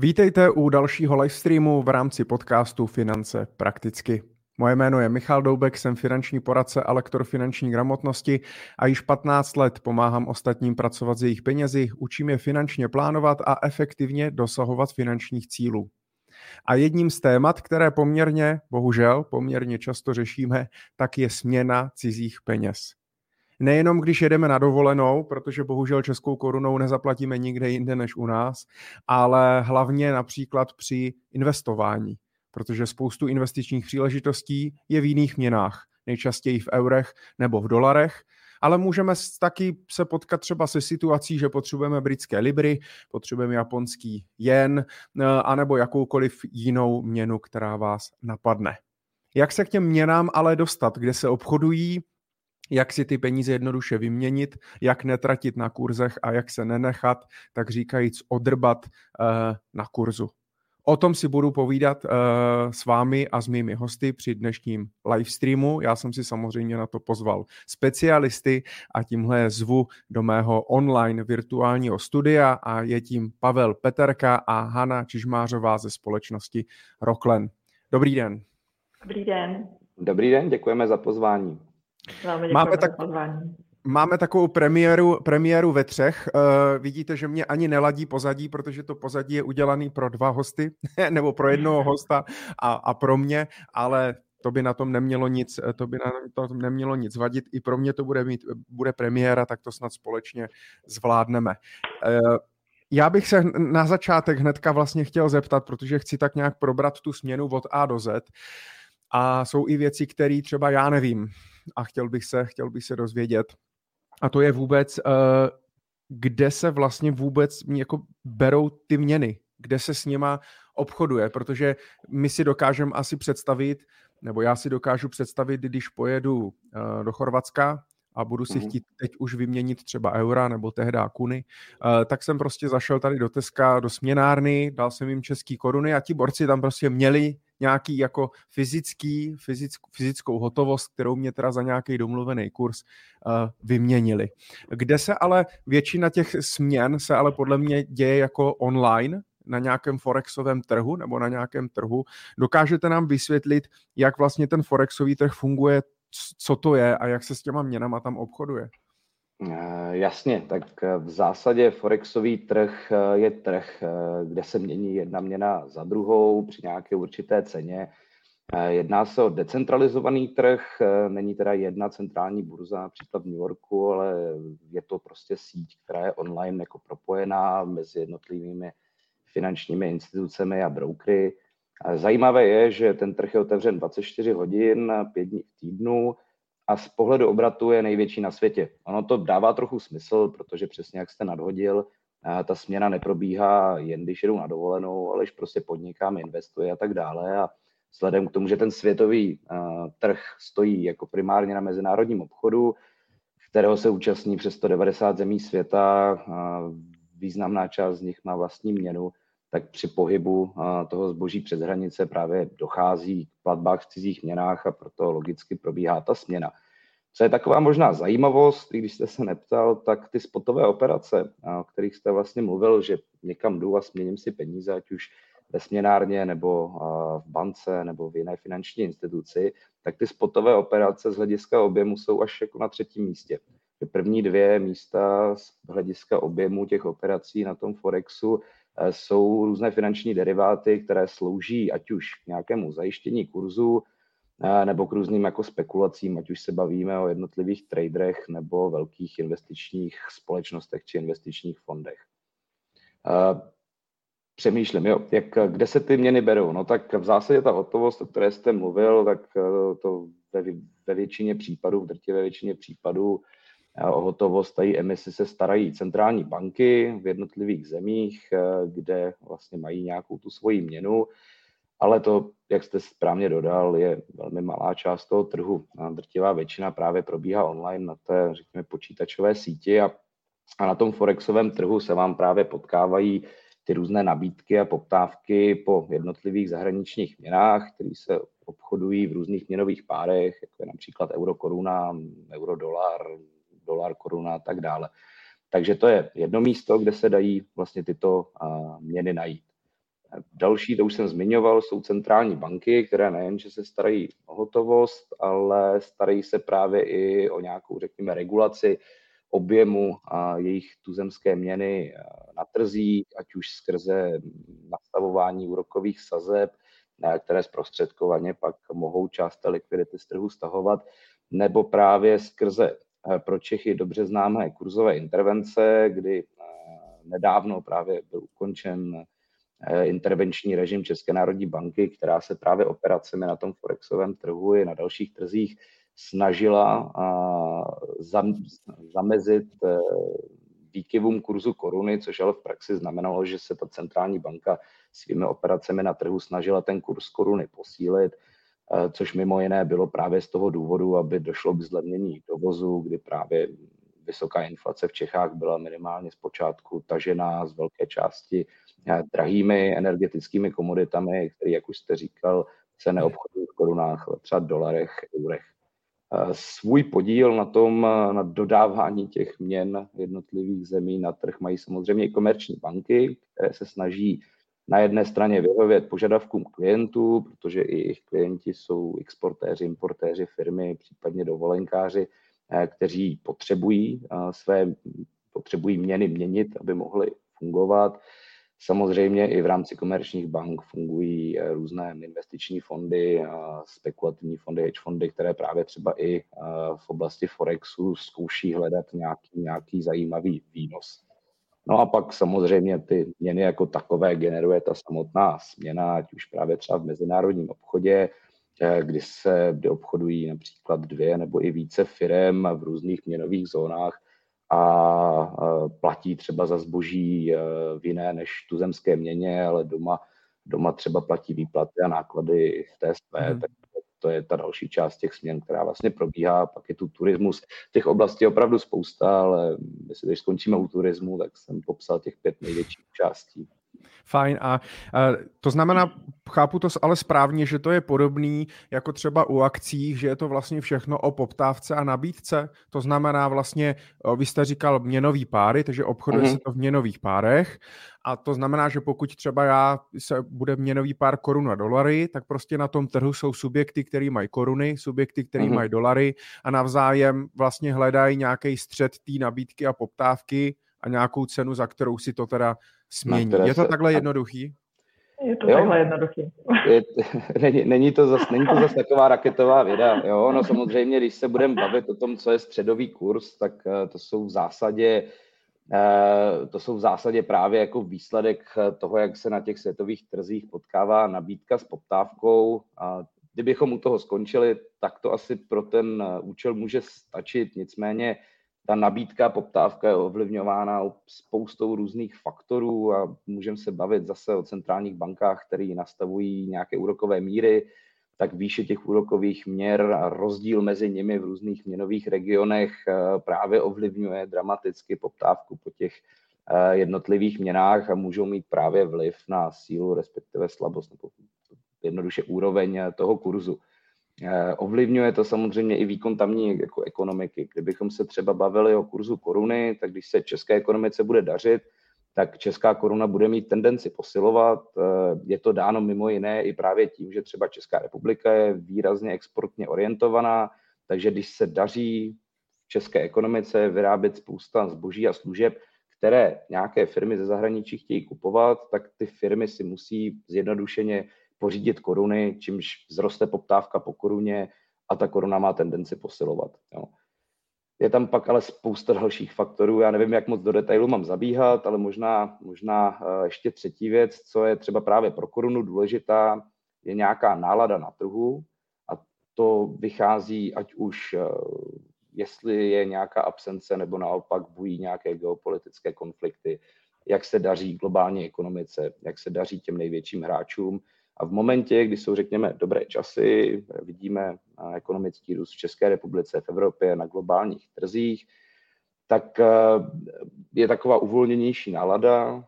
Vítejte u dalšího livestreamu v rámci podcastu Finance prakticky. Moje jméno je Michal Doubek, jsem finanční poradce a lektor finanční gramotnosti a již 15 let pomáhám ostatním pracovat s jejich penězi, učím je finančně plánovat a efektivně dosahovat finančních cílů. A jedním z témat, které poměrně, bohužel, poměrně často řešíme, tak je směna cizích peněz. Nejenom když jedeme na dovolenou, protože bohužel českou korunou nezaplatíme nikde jinde než u nás, ale hlavně například při investování, protože spoustu investičních příležitostí je v jiných měnách, nejčastěji v eurech nebo v dolarech, ale můžeme taky se potkat třeba se situací, že potřebujeme britské libry, potřebujeme japonský jen, eh, anebo jakoukoliv jinou měnu, která vás napadne. Jak se k těm měnám ale dostat, kde se obchodují, jak si ty peníze jednoduše vyměnit, jak netratit na kurzech a jak se nenechat, tak říkajíc, odrbat uh, na kurzu. O tom si budu povídat uh, s vámi a s mými hosty při dnešním livestreamu. Já jsem si samozřejmě na to pozval specialisty a tímhle zvu do mého online virtuálního studia a je tím Pavel Peterka a Hana Čižmářová ze společnosti Rocklen. Dobrý den. Dobrý den. Dobrý den, děkujeme za pozvání. Máme, tak, máme takovou premiéru, premiéru ve třech. Uh, vidíte, že mě ani neladí pozadí, protože to pozadí je udělaný pro dva hosty, nebo pro jednoho hosta a, a pro mě, ale to by na tom nemělo nic, to by na tom nemělo nic vadit. I pro mě to bude, mít, bude premiéra, tak to snad společně zvládneme. Uh, já bych se na začátek hnedka vlastně chtěl zeptat, protože chci tak nějak probrat tu směnu od A do Z. A jsou i věci, které třeba já nevím a chtěl bych se, chtěl bych se dozvědět. A to je vůbec, uh, kde se vlastně vůbec jako berou ty měny, kde se s nima obchoduje, protože my si dokážeme asi představit, nebo já si dokážu představit, když pojedu uh, do Chorvatska a budu si mhm. chtít teď už vyměnit třeba eura nebo tehda kuny, uh, tak jsem prostě zašel tady do Teska, do směnárny, dal jsem jim český koruny a ti borci tam prostě měli nějaký jako fyzický, fyzick, fyzickou hotovost, kterou mě teda za nějaký domluvený kurz uh, vyměnili. Kde se ale většina těch směn se ale podle mě děje jako online, na nějakém forexovém trhu nebo na nějakém trhu. Dokážete nám vysvětlit, jak vlastně ten forexový trh funguje, co to je a jak se s těma měnama tam obchoduje? Eh, jasně, tak eh, v zásadě forexový trh eh, je trh, kde se mění jedna měna za druhou při nějaké určité ceně. Jedná se o decentralizovaný trh, není teda jedna centrální burza, například v New Yorku, ale je to prostě síť, která je online jako propojená mezi jednotlivými finančními institucemi a brokery. Zajímavé je, že ten trh je otevřen 24 hodin, 5 dní v týdnu, a z pohledu obratu je největší na světě. Ono to dává trochu smysl, protože přesně jak jste nadhodil, ta směna neprobíhá jen když jedu na dovolenou, ale když prostě podnikám, investuje a tak dále. A vzhledem k tomu, že ten světový trh stojí jako primárně na mezinárodním obchodu, kterého se účastní přes 190 zemí světa, významná část z nich má vlastní měnu, tak při pohybu toho zboží přes hranice právě dochází k platbách v cizích měnách a proto logicky probíhá ta směna. Co je taková možná zajímavost, i když jste se neptal, tak ty spotové operace, o kterých jste vlastně mluvil, že někam jdu a směním si peníze, ať už ve směnárně nebo v bance nebo v jiné finanční instituci, tak ty spotové operace z hlediska objemu jsou až jako na třetím místě. První dvě místa z hlediska objemu těch operací na tom Forexu jsou různé finanční deriváty, které slouží ať už k nějakému zajištění kurzu, eh, nebo k různým jako spekulacím, ať už se bavíme o jednotlivých traderech nebo velkých investičních společnostech či investičních fondech. Eh, přemýšlím, jo, jak, kde se ty měny berou? No tak v zásadě ta hotovost, o které jste mluvil, tak to ve, ve většině případů, v drtivé většině případů O hotovost a emisi se starají centrální banky v jednotlivých zemích, eh, kde vlastně mají nějakou tu svoji měnu, ale to, jak jste správně dodal, je velmi malá část toho trhu. Drtivá většina právě probíhá online na té, řekněme, počítačové síti a, a na tom forexovém trhu se vám právě potkávají ty různé nabídky a poptávky po jednotlivých zahraničních měnách, které se obchodují v různých měnových párech, jako je například euro koruna, euro dolar, dolar, koruna a tak dále. Takže to je jedno místo, kde se dají vlastně tyto měny najít. Další, to už jsem zmiňoval, jsou centrální banky, které nejen, že se starají o hotovost, ale starají se právě i o nějakou, řekněme, regulaci objemu a jejich tuzemské měny na trzích, ať už skrze nastavování úrokových sazeb, které zprostředkovaně pak mohou část té likvidity z trhu stahovat, nebo právě skrze pro Čechy dobře známé kurzové intervence, kdy nedávno právě byl ukončen intervenční režim České národní banky, která se právě operacemi na tom forexovém trhu i na dalších trzích snažila zamezit výkyvům kurzu koruny, což ale v praxi znamenalo, že se ta centrální banka svými operacemi na trhu snažila ten kurz koruny posílit, což mimo jiné bylo právě z toho důvodu, aby došlo k zlevnění dovozu, kdy právě vysoká inflace v Čechách byla minimálně zpočátku tažená z velké části e, drahými energetickými komoditami, které, jak už jste říkal, se neobchodují v korunách, ale třeba dolarech, eurech. Svůj podíl na tom, na dodávání těch měn jednotlivých zemí na trh mají samozřejmě i komerční banky, které se snaží na jedné straně vyhovět požadavkům klientů, protože i jejich klienti jsou exportéři, importéři, firmy, případně dovolenkáři, eh, kteří potřebují eh, své potřebují měny měnit, aby mohly fungovat. Samozřejmě i v rámci komerčních bank fungují eh, různé investiční fondy, spekulativní fondy, hedge fondy, které právě třeba i v oblasti Forexu zkouší hledat nějaký, nějaký zajímavý výnos. No a pak samozřejmě ty měny jako takové generuje ta samotná směna, ať už právě třeba v mezinárodním obchodě, eh, kdy se kdy obchodují například dvě nebo i více firm v různých měnových zónách, a platí třeba za zboží e, v jiné než tuzemské měně, ale doma, doma třeba platí výplaty a náklady v té své, hmm. tak to je ta další část těch směn, která vlastně probíhá. Pak je tu turismus. Těch oblastí je opravdu spousta, ale jestli když skončíme u turismu, tak jsem popsal těch pět největších částí. Fajn. A, to znamená, chápu to ale správně, že to je podobný jako třeba u akcí, že je to vlastně všechno o poptávce a nabídce. To znamená vlastně, vy jste říkal měnový páry, takže obchoduje mm-hmm. se to v měnových párech. A to znamená, že pokud třeba já se bude měnový pár korun a dolary, tak prostě na tom trhu jsou subjekty, které mají koruny, subjekty, které mm-hmm. mají dolary a navzájem vlastně hledají nějaký střed té nabídky a poptávky a nějakou cenu, za kterou si to teda smění. Je to se... takhle jednoduchý? Je to jo? takhle jednoduchý. Je, není, není, to zas, není to zas taková raketová věda. Jo? No samozřejmě, když se budeme bavit o tom, co je středový kurz, tak uh, to jsou v zásadě uh, to jsou v zásadě právě jako výsledek toho, jak se na těch světových trzích potkává nabídka s poptávkou. A kdybychom u toho skončili, tak to asi pro ten účel může stačit. Nicméně ta nabídka, poptávka je ovlivňována spoustou různých faktorů a můžeme se bavit zase o centrálních bankách, které nastavují nějaké úrokové míry, tak výše těch úrokových měr a rozdíl mezi nimi v různých měnových regionech eh, právě ovlivňuje dramaticky poptávku po těch eh, jednotlivých měnách a můžou mít právě vliv na sílu, respektive slabost nebo jednoduše úroveň toho kurzu. Eh, ovlivňuje to samozřejmě i výkon tamní jako ekonomiky. Kdybychom se třeba bavili o kurzu koruny, tak když se české ekonomice bude dařit, tak česká koruna bude mít tendenci posilovat. Eh, je to dáno mimo jiné i právě tím, že třeba Česká republika je výrazně exportně orientovaná, takže když se daří v české ekonomice vyrábět spousta zboží a služeb, které nějaké firmy ze zahraničí chtějí kupovat, tak ty firmy si musí zjednodušeně pořídit koruny, čímž vzroste poptávka po koruně a ta koruna má tendenci posilovat. Jo. Je tam pak ale spousta dalších faktorů. Já nevím, jak moc do detailu mám zabíhat, ale možná, možná eh, ještě třetí věc, co je třeba právě pro korunu důležitá, je nějaká nálada na trhu a to vychází ať už eh, jestli je nějaká absence nebo naopak bují nějaké geopolitické konflikty, jak se daří globální ekonomice, jak se daří těm největším hráčům a v momentě, kdy jsou, řekněme, dobré časy, vidíme ekonomický růst v České republice, v Evropě, na globálních trzích, tak eh, je taková uvolněnější nálada.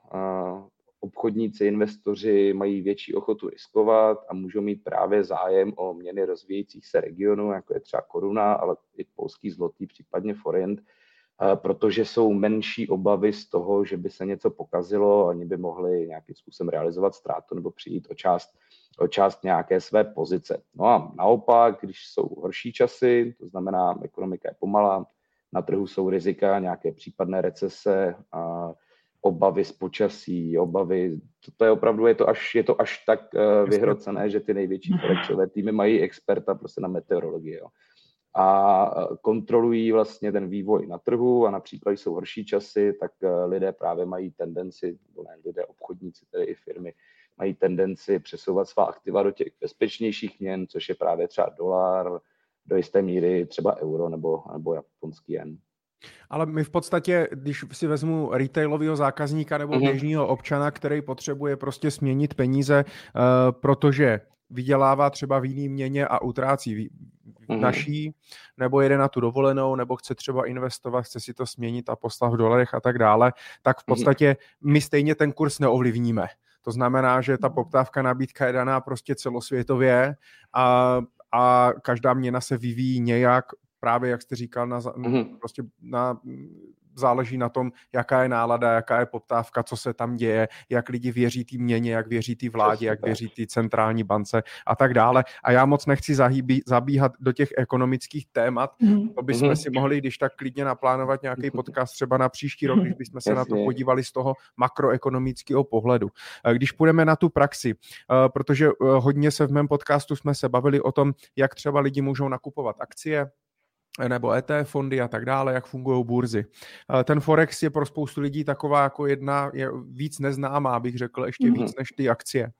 Obchodníci, investoři mají větší ochotu riskovat a můžou mít právě zájem o měny rozvíjejících se regionů, jako je třeba koruna, ale i polský zlotý, případně forint, protože jsou menší obavy z toho, že by se něco pokazilo, oni by mohli nějakým způsobem realizovat ztrátu nebo přijít o část, část nějaké své pozice. No a naopak, když jsou horší časy, to znamená, ekonomika je pomalá, na trhu jsou rizika, nějaké případné recese, a obavy z počasí, obavy, to, to je opravdu, je to až, je to až tak uh, vyhrocené, že ty největší forexové týmy mají experta prostě na meteorologii. Jo a eh, kontrolují vlastně ten vývoj na trhu a například, když jsou horší časy, tak eh, lidé právě mají tendenci, nebo ne lidé, obchodníci, tedy i firmy, mají tendenci přesouvat svá aktiva do těch bezpečnějších měn, což je právě třeba dolar, do jisté míry třeba euro nebo, nebo japonský jen. Ale my v podstatě, když si vezmu retailového zákazníka nebo mm-hmm. běžného občana, který potřebuje prostě směnit peníze, uh, protože vydělává třeba v jiný měně a utrácí mm-hmm. naší, nebo jede na tu dovolenou, nebo chce třeba investovat, chce si to změnit a poslat v dolarech a tak dále, tak v mhm. podstatě my stejně ten kurz neovlivníme. To znamená, že ta poptávka nabídka je daná prostě celosvětově a, a každá měna se vyvíjí nějak právě, jak jste říkal, na, mm-hmm. prostě na záleží na tom, jaká je nálada, jaká je poptávka, co se tam děje, jak lidi věří té měně, jak věří té vládě, jak věří té centrální bance a tak dále. A já moc nechci zahýbí, zabíhat do těch ekonomických témat, mm-hmm. to bychom mm-hmm. si mohli, když tak klidně naplánovat nějaký podcast třeba na příští rok, když bychom se na to podívali z toho makroekonomického pohledu. Když půjdeme na tu praxi, eh, protože eh, hodně se v mém podcastu jsme se bavili o tom, jak třeba lidi můžou nakupovat akcie, nebo ETF fondy a tak dále, jak fungují burzy. Ten Forex je pro spoustu lidí taková jako jedna, je víc neznámá, bych řekl, ještě mm-hmm. víc než ty akcie.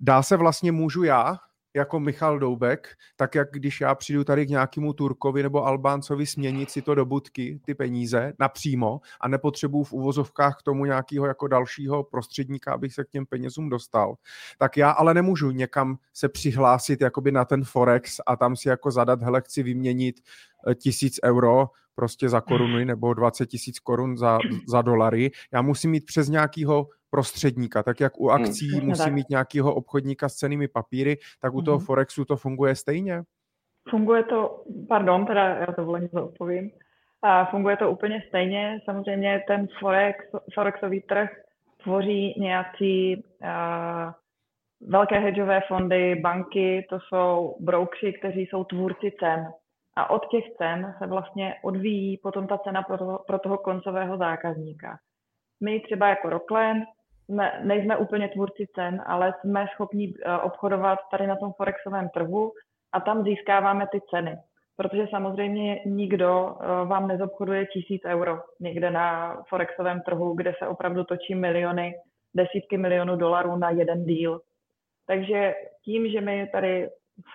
Dá se vlastně, můžu já jako Michal Doubek, tak jak když já přijdu tady k nějakému Turkovi nebo Albáncovi směnit si to do budky, ty peníze, napřímo a nepotřebuju v uvozovkách k tomu nějakého jako dalšího prostředníka, abych se k těm penězům dostal, tak já ale nemůžu někam se přihlásit jakoby na ten Forex a tam si jako zadat, hele, chci vyměnit eh, tisíc euro prostě za koruny nebo 20 tisíc korun za, za dolary. Já musím mít přes nějakého prostředníka. Tak jak u hmm. akcí hmm, musí mít nějakého obchodníka s cenými papíry, tak u toho hmm. Forexu to funguje stejně? Funguje to, pardon, teda já to volně odpovím. A funguje to úplně stejně. Samozřejmě ten Forex, Forexový trh tvoří nějací uh, velké hedžové fondy, banky, to jsou broukři, kteří jsou tvůrci cen. A od těch cen se vlastně odvíjí potom ta cena pro toho, pro toho koncového zákazníka. My třeba jako Rockland jsme, nejsme úplně tvůrci cen, ale jsme schopni eh, obchodovat tady na tom forexovém trhu a tam získáváme ty ceny. Protože samozřejmě nikdo eh, vám nezobchoduje tisíc euro někde na forexovém trhu, kde se opravdu točí miliony, desítky milionů dolarů na jeden díl. Takže tím, že my tady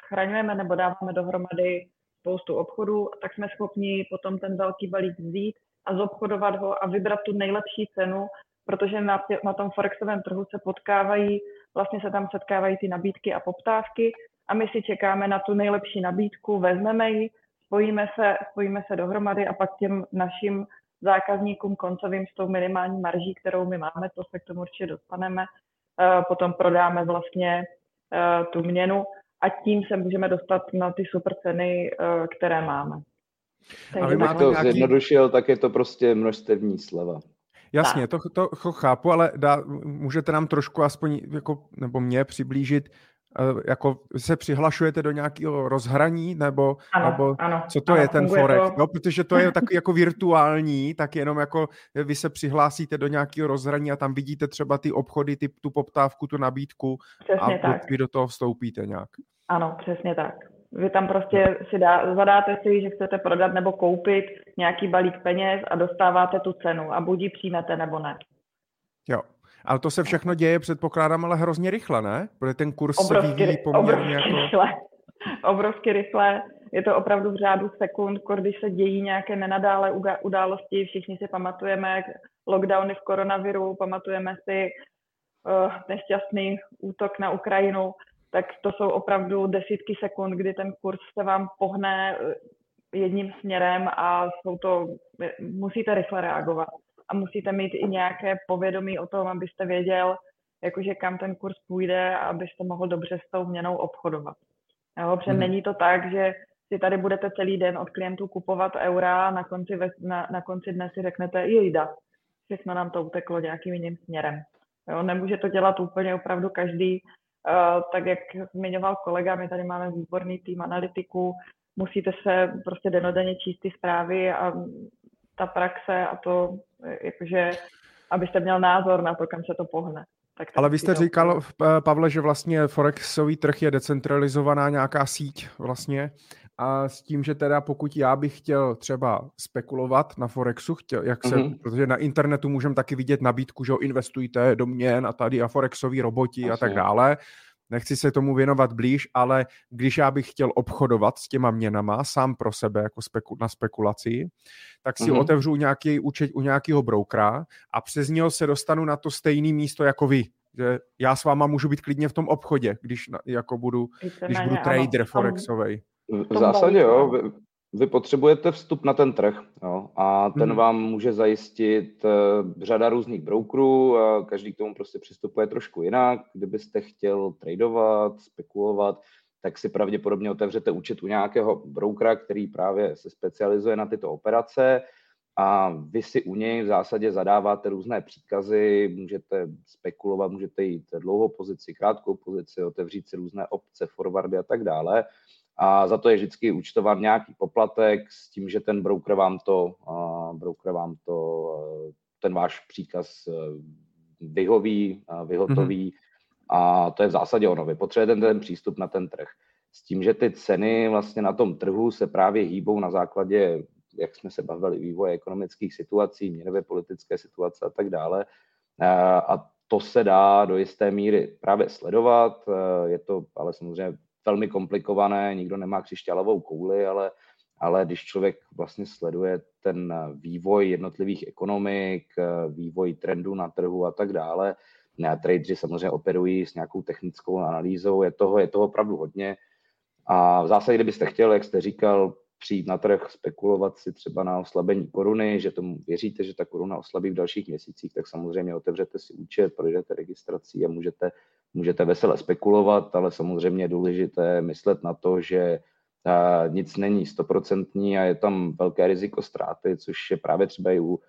schraňujeme nebo dáváme dohromady spoustu obchodů, tak jsme schopni potom ten velký balík vzít a zobchodovat ho a vybrat tu nejlepší cenu protože na, tě, na tom forexovém trhu se potkávají, vlastně se tam setkávají ty nabídky a poptávky a my si čekáme na tu nejlepší nabídku, vezmeme ji, spojíme se, spojíme se dohromady a pak těm našim zákazníkům koncovým s tou minimální marží, kterou my máme, to se k tomu určitě dostaneme, eh, potom prodáme vlastně eh, tu měnu a tím se můžeme dostat na ty super ceny, eh, které máme. Takže a to nějaký... zjednodušil, tak je to prostě množstevní sleva. Jasně, to, to, to chápu, ale dá, můžete nám trošku aspoň, jako, nebo mě přiblížit, uh, jako se přihlašujete do nějakého rozhraní, nebo, ano, nebo ano, co to ano, je ten Forex, to... no, protože to je takový jako virtuální, tak jenom jako vy se přihlásíte do nějakého rozhraní a tam vidíte třeba ty obchody, ty, tu poptávku, tu nabídku Přesně a tak. vy do toho vstoupíte nějak. Ano, přesně tak. Vy tam prostě si dá, zadáte si, že chcete prodat nebo koupit nějaký balík peněz a dostáváte tu cenu a buď ji přijmete nebo ne. Jo, ale to se všechno děje, předpokládám, ale hrozně rychle, ne? Protože ten kurz obrovsky, se vyvíjí poměrně obrovsky jako... Rychle. Obrovsky rychle. Je to opravdu v řádu sekund, když se dějí nějaké nenadále události. Všichni si pamatujeme lockdowny v koronaviru, pamatujeme si uh, nešťastný útok na Ukrajinu tak to jsou opravdu desítky sekund, kdy ten kurz se vám pohne eh, jedním směrem a jsou to, musíte rychle reagovat. A musíte mít i nějaké povědomí o tom, abyste věděl, jakože kam ten kurz půjde a abyste mohl dobře s tou měnou obchodovat. Jo, protože hmm. není to tak, že si tady budete celý den od klientů kupovat eura a na konci, ve, na, na konci dne si řeknete, jejda, všechno nám to uteklo nějakým jiným směrem. Jo, nemůže to dělat úplně opravdu každý, tak jak zmiňoval kolega, my tady máme výborný tým analytiků, musíte se prostě denodenně číst ty zprávy a ta praxe a to, jakože, abyste měl názor na to, kam se to pohne. Tak Ale vy jste říkal, Pavle, že vlastně Forexový trh je decentralizovaná nějaká síť vlastně a s tím, že teda pokud já bych chtěl třeba spekulovat na Forexu, chtěl, jak se, mm-hmm. protože na internetu můžeme taky vidět nabídku, že investujte do měn a tady a Forexový roboti Asi. a tak dále, nechci se tomu věnovat blíž, ale když já bych chtěl obchodovat s těma měnama sám pro sebe jako speku, na spekulaci, tak si mm-hmm. otevřu nějaký účet u nějakého brokera a přes něho se dostanu na to stejné místo jako vy. Že já s váma můžu být klidně v tom obchodě, když jako budu, když budu trader forexový. V zásadě jo, vy potřebujete vstup na ten trh jo, a ten hmm. vám může zajistit uh, řada různých brokerů, a každý k tomu prostě přistupuje trošku jinak. Kdybyste chtěl tradovat, spekulovat, tak si pravděpodobně otevřete účet u nějakého brokera, který právě se specializuje na tyto operace a vy si u něj v zásadě zadáváte různé příkazy, můžete spekulovat, můžete jít dlouhou pozici, krátkou pozici, otevřít si různé opce, forwardy a tak dále a za to je vždycky účtován nějaký poplatek s tím, že ten broker vám to, broker vám to ten váš příkaz uh, vyhoví, vyhotoví mm-hmm. a to je v zásadě ono. Vy potřebujete ten, ten přístup na ten trh. S tím, že ty ceny vlastně na tom trhu se právě hýbou na základě, jak jsme se bavili, vývoje ekonomických situací, měnové politické situace a tak dále. Uh, a to se dá do jisté míry právě sledovat. Je to ale samozřejmě velmi komplikované, nikdo nemá křišťálovou kouli, ale, ale když člověk vlastně sleduje ten vývoj jednotlivých ekonomik, vývoj trendů na trhu a tak dále, ne, tradeři samozřejmě operují s nějakou technickou analýzou, je toho, je toho opravdu hodně. A v zásadě, kdybyste chtěl, jak jste říkal, přijít na trh, spekulovat si třeba na oslabení koruny, že tomu věříte, že ta koruna oslabí v dalších měsících, tak samozřejmě otevřete si účet, projdete registrací a můžete, můžete vesele spekulovat, ale samozřejmě je důležité myslet na to, že nic není stoprocentní a je tam velké riziko ztráty, což je právě třeba i u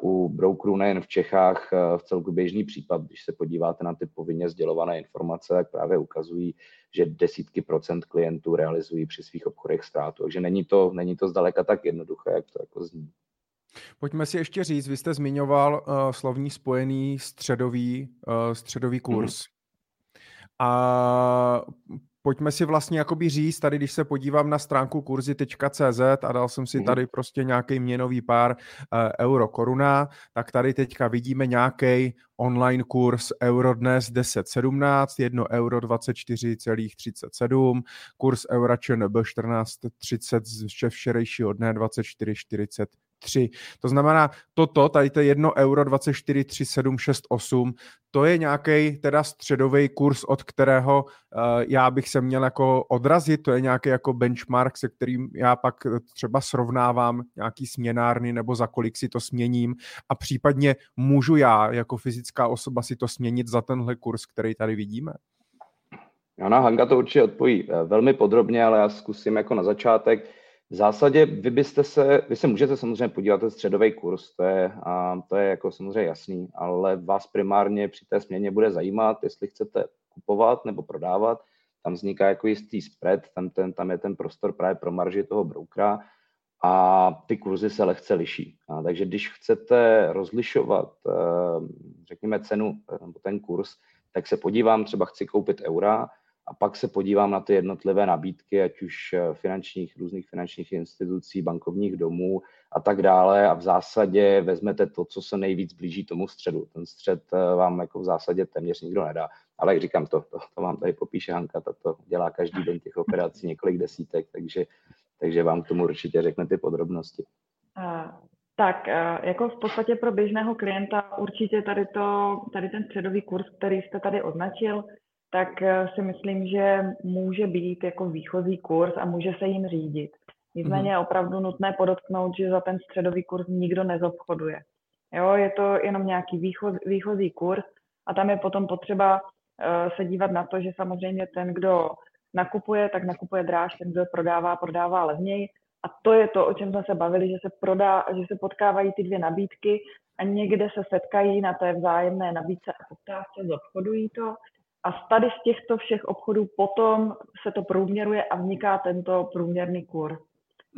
u brokerů nejen v Čechách v celku běžný případ. Když se podíváte na ty povinně sdělované informace, tak právě ukazují, že desítky procent klientů realizují při svých obchodech ztrátu. Takže není to, není to zdaleka tak jednoduché, jak to jako zní. Pojďme si ještě říct, vy jste zmiňoval uh, slovní spojený středový, uh, středový kurz. Mm-hmm. A pojďme si vlastně jakoby říct, tady když se podívám na stránku kurzy.cz a dal jsem si mhm. tady prostě nějaký měnový pár uh, euro koruna, tak tady teďka vidíme nějaký online kurz euro dnes 10.17, 1 euro 24,37, kurz eura ČNB 14.30 z včerejšího dne 24,40 3. To znamená, toto, tady to 1 euro 24 3 7 6 8, to je nějaký teda středový kurz, od kterého uh, já bych se měl jako odrazit, to je nějaký jako benchmark, se kterým já pak třeba srovnávám nějaký směnárny nebo za kolik si to směním a případně můžu já jako fyzická osoba si to směnit za tenhle kurz, který tady vidíme? Ano, Hanga to určitě odpoví eh, velmi podrobně, ale já zkusím jako na začátek. V zásadě vy byste se, vy se můžete samozřejmě podívat ten středový kurz, to je, a to je jako samozřejmě jasný, ale vás primárně při té směně bude zajímat, jestli chcete kupovat nebo prodávat, tam vzniká jako jistý spread, tam, ten, tam je ten prostor právě pro marži toho broukra a ty kurzy se lehce liší. A takže když chcete rozlišovat, eh, řekněme, cenu nebo ten kurz, tak se podívám, třeba chci koupit eura, a pak se podívám na ty jednotlivé nabídky, ať už eh, finančních, různých finančních institucí, bankovních domů a tak dále a v zásadě vezmete to, co se nejvíc blíží tomu středu. Ten střed eh, vám jako v zásadě téměř nikdo nedá. Ale jak říkám, to, to, to vám tady popíše Hanka, to, to dělá každý den těch operací několik desítek, takže, takže vám k tomu určitě řekne ty podrobnosti. Tak, jako v podstatě pro běžného klienta určitě tady, to, tady ten středový kurz, který jste tady označil, tak eh, si myslím, že může být jako výchozí kurz a může se jim řídit. Nicméně je mhm. opravdu nutné podotknout, že za ten středový kurz nikdo nezobchoduje. Jo, je to jenom nějaký výchoz, výchozí kurz a tam je potom potřeba uh, se dívat na to, že samozřejmě ten, kdo nakupuje, tak nakupuje dráž, ten, kdo prodává, prodává levněji. A to je to, o čem jsme se bavili, že se, prodá, že se potkávají ty dvě nabídky a někde se setkají na té vzájemné nabídce a poptávce, zobchodují to. A tady z těchto všech obchodů potom se to průměruje a vzniká tento průměrný kurz,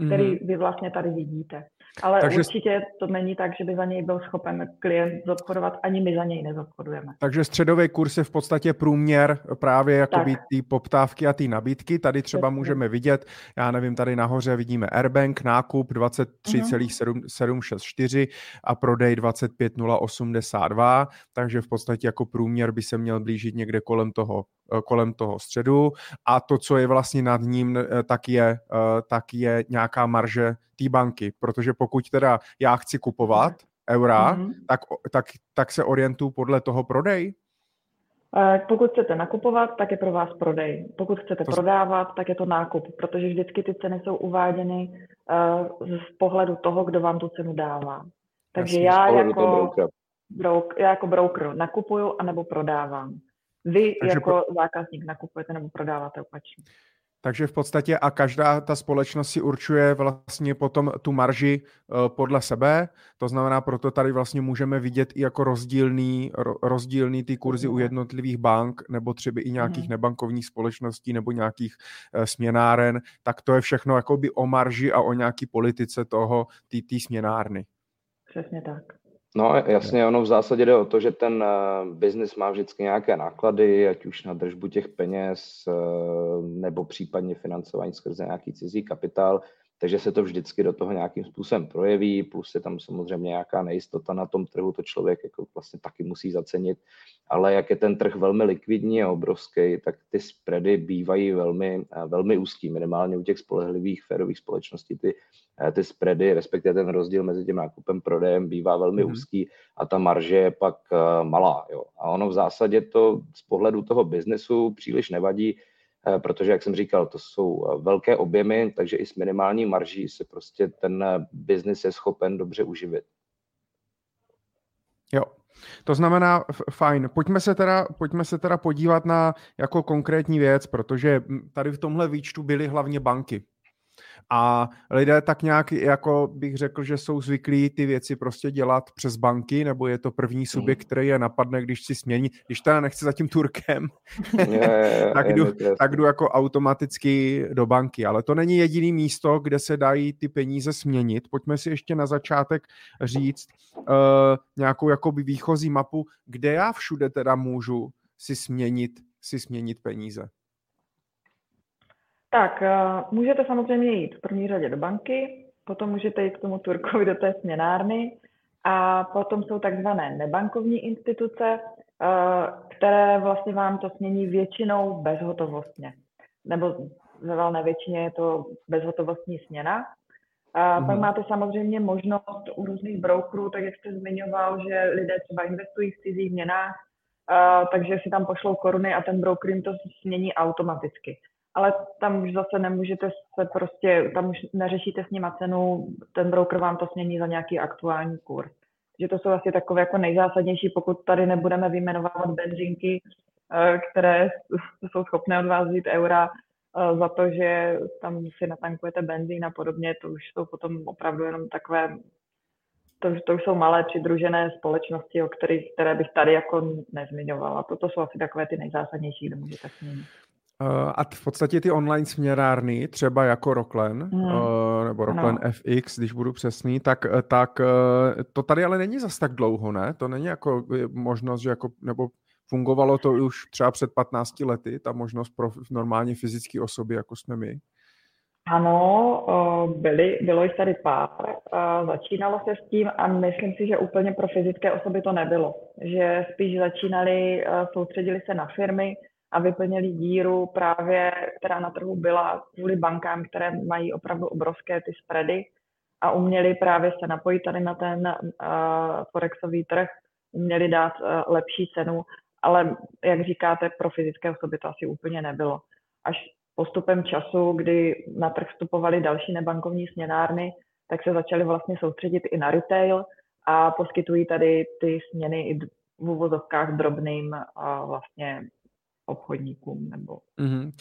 který mm-hmm. vy vlastně tady vidíte. Ale Takže... určitě to není tak, že by za něj byl schopen klient zobchodovat, ani my za něj nezobchodujeme. Takže středový kurz je v podstatě průměr právě jakoby ty poptávky a ty nabídky. Tady třeba Přesně. můžeme vidět, já nevím, tady nahoře vidíme Airbank, nákup 23,764 a prodej 25,082, takže v podstatě jako průměr by se měl blížit někde kolem toho Eh, kolem toho středu a to, co je vlastně nad ním, eh, tak je, eh, tak je nějaká marže té banky, protože pokud teda já chci kupovat eura, mm-hmm. tak, tak, tak se orientuju podle toho prodej? Pokud chcete nakupovat, tak je pro vás prodej. Pokud chcete to... prodávat, tak je to nákup, protože vždycky ty ceny jsou uváděny z pohledu toho, kdo vám tu cenu dává. Takže Jasně, já jako, broker, já jako broker nakupuju anebo prodávám. Vy Takže jako po... zákazník nakupujete nebo prodáváte opačně. Takže v podstatě a každá ta společnost si určuje vlastně potom tu marži uh, podle sebe, to znamená, proto tady vlastně můžeme vidět i jako rozdílný, ro, rozdílný ty kurzy u jednotlivých bank nebo třeba i nějakých mm. nebankovních společností nebo nějakých uh, směnáren, tak to je všechno jakoby o marži a o nějaký politice toho, ty směnárny. Přesně tak. No jasně, ono v zásadě jde o to, že ten uh, biznis má vždycky nějaké náklady, ať už na držbu těch peněz, uh, nebo případně financování skrze nějaký cizí kapitál takže se to vždycky do toho nějakým způsobem projeví, plus je tam samozřejmě nějaká nejistota na tom trhu, to člověk jako vlastně taky musí zacenit, ale jak je ten trh velmi likvidní a obrovský, tak ty spready bývají velmi, velmi úzký, minimálně u těch spolehlivých férových společností ty, ty spready, respektive ten rozdíl mezi tím nákupem prodejem bývá velmi mm-hmm. úzký a ta marže je pak malá. Jo. A ono v zásadě to z pohledu toho biznesu příliš nevadí, Eh, protože, jak jsem říkal, to jsou eh, velké objemy, takže i s minimální marží se prostě ten eh, biznis je schopen dobře uživit. Jo, to znamená, fajn, pojďme se, teda, pojďme se teda podívat na jako konkrétní věc, protože tady v tomhle výčtu byly hlavně banky. A lidé tak nějak, jako bych řekl, že jsou zvyklí ty věci prostě dělat přes banky, nebo je to první subjekt, hmm. který je napadne, když si smění, když teda nechci za tím Turkem, je, tak, jdu, je, tak jdu jako automaticky do banky. Ale to není jediný místo, kde se dají ty peníze směnit. Pojďme si ještě na začátek říct uh, nějakou jakoby výchozí mapu, kde já všude teda můžu si směnit, si směnit peníze. Tak, eh, můžete samozřejmě jít v první řadě do banky, potom můžete jít k tomu Turkovi do té směnárny a potom jsou takzvané nebankovní instituce, eh, které vlastně vám to smění většinou bezhotovostně. Nebo ve valné většině je to bezhotovostní směna. A mm-hmm. pak máte samozřejmě možnost u různých brokerů, tak jak jste zmiňoval, že lidé třeba investují v cizích měnách, a, takže si tam pošlou koruny a ten broker jim to smění automaticky ale tam už zase nemůžete se prostě, tam už neřešíte s nima cenu, ten broker vám to smění za nějaký aktuální kurz. Takže to jsou asi takové jako nejzásadnější, pokud tady nebudeme vyjmenovávat benzinky, eh, které jsou schopné od vás vzít eura eh, za to, že tam si natankujete benzín a podobně, to už jsou potom opravdu jenom takové, to, to už jsou malé přidružené společnosti, o kterých, které bych tady jako nezmiňovala. Toto jsou asi takové ty nejzásadnější, kde můžete směnit. Uh, a v podstatě ty online směrárny, třeba jako Rocklen, mm. uh, nebo Rocklen no. FX, když budu přesný, tak, eh, tak to tady ale není zas tak dlouho, ne? To není jako možnost, že jako, nebo fungovalo to už třeba před 15 lety, ta možnost pro normálně fyzické osoby, jako jsme my? Ano, byly, bylo jich tady pár, začínalo se s tím a myslím si, že úplně pro fyzické osoby to nebylo. Že spíš začínali, soustředili se na firmy, a vyplnili díru právě, která na trhu byla kvůli bankám, které mají opravdu obrovské ty spready a uměli právě se napojit tady na ten uh, forexový trh, uměli dát uh, lepší cenu, ale jak říkáte, pro fyzické osoby to asi úplně nebylo. Až postupem času, kdy na trh vstupovaly další nebankovní směnárny, tak se začaly vlastně soustředit i na retail a poskytují tady ty směny i v uvozovkách drobným uh, vlastně obchodníkům. Nebo... Mm-hmm.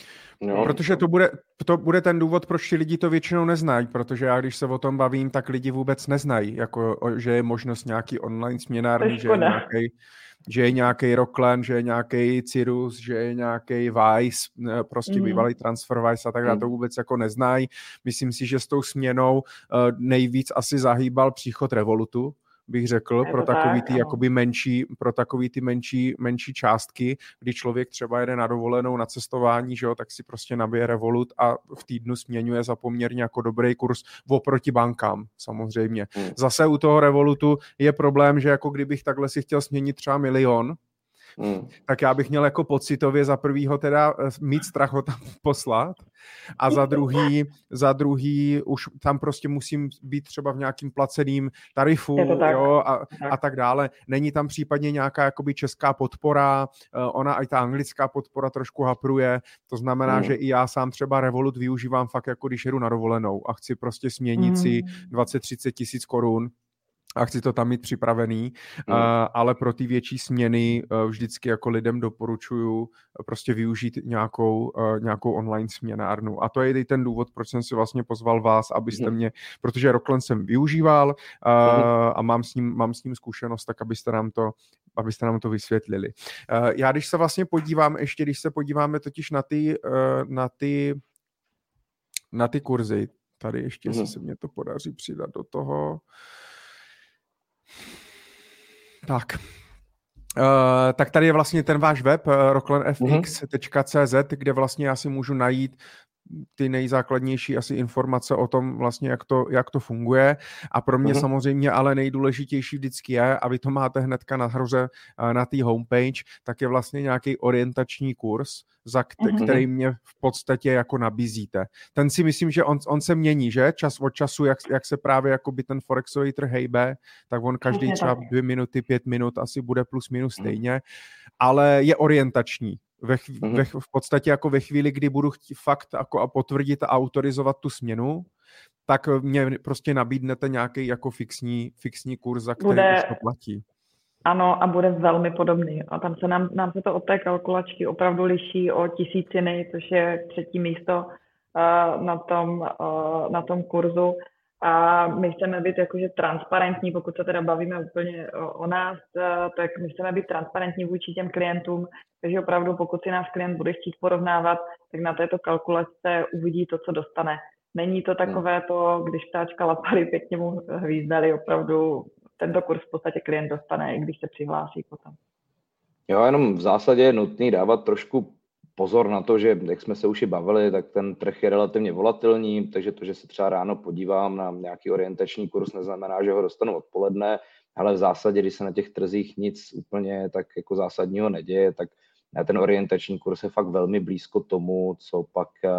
No, protože to bude, to bude ten důvod, proč ti lidi to většinou neznají, protože já když se o tom bavím, tak lidi vůbec neznají, jako, že je možnost nějaký online směnárny, že je nějaký že je nějaký Rockland, že je nějaký Cirrus, že je nějaký Vice, prostě mm. bývalý Transferwise a tak dále, mm. to vůbec jako neznají. Myslím si, že s tou směnou uh, nejvíc asi zahýbal příchod Revolutu, bych řekl, pro takový ty jakoby menší, pro takový ty menší, menší částky, kdy člověk třeba jede na dovolenou, na cestování, že jo, tak si prostě nabije Revolut a v týdnu směňuje za poměrně jako dobrý kurz oproti bankám, samozřejmě. Hmm. Zase u toho Revolutu je problém, že jako kdybych takhle si chtěl směnit třeba milion, Hmm. tak já bych měl jako pocitově za prvýho teda eh, mít strach ho tam poslat a za druhý, za druhý už tam prostě musím být třeba v nějakým placeným tarifu tak. Jo, a, a tak dále. Není tam případně nějaká jakoby česká podpora, eh, ona i ta anglická podpora trošku hapruje, to znamená, hmm. že i já sám třeba Revolut využívám fakt jako když jedu na dovolenou a chci prostě směnit hmm. si 20-30 tisíc korun a chci to tam mít připravený, mm. uh, ale pro ty větší směny uh, vždycky jako lidem doporučuju uh, prostě využít nějakou, uh, nějakou online směnárnu. A to je i ten důvod, proč jsem si vlastně pozval vás, abyste mm. mě, protože Rockland jsem využíval uh, mm. a mám s, ním, mám s ním zkušenost, tak abyste nám to abyste nám to vysvětlili. Uh, já když se vlastně podívám, ještě když se podíváme totiž na ty, uh, na ty, na ty kurzy, tady ještě mm. se mě to podaří přidat do toho, uh, tak. Uh, tak tady je vlastně ten váš web uh, eh, rocklandfx.cz, kde vlastně já si můžu najít ty nejzákladnější asi informace o tom vlastně, jak to, jak to funguje. A pro mě uh-huh. samozřejmě ale nejdůležitější vždycky je, a vy to máte hnedka na hroze na té homepage, tak je vlastně nějaký orientační kurz, za uh-huh. který mě v podstatě jako nabízíte. Ten si myslím, že on, on se mění, že? Čas od času, jak, jak se právě jako by ten Forexový trh hejbe, tak on každý třeba dvě minuty, pět minut asi bude plus minus stejně, ale je orientační ve, mm-hmm. ve, v podstatě jako ve chvíli, kdy budu chtít fakt jako a potvrdit a autorizovat tu směnu, tak mě prostě nabídnete nějaký jako fixní, fixní kurz, za který bude, to platí. Ano, a bude velmi podobný. A tam se nám, nám se to od té kalkulačky opravdu liší o tisíciny, což je třetí místo uh, na, tom, uh, na tom kurzu. A my chceme být jakože transparentní, pokud se teda bavíme úplně o, o nás, uh, tak my chceme být transparentní vůči těm klientům, takže opravdu pokud si nás klient bude chtít porovnávat, tak na této kalkulace uvidí to, co dostane. Není to takové to, když ptáčka lapary pěkně mu hvízdali, opravdu tento kurz v podstatě klient dostane, i když se přihlásí potom. Jo, jenom v zásadě je nutný dávat trošku pozor na to, že jak jsme se už i bavili, tak ten trh je relativně volatilní, takže to, že se třeba ráno podívám na nějaký orientační kurz, neznamená, že ho dostanu odpoledne, ale v zásadě, když se na těch trzích nic úplně tak jako zásadního neděje, tak ten orientační kurz je fakt velmi blízko tomu, co pak eh,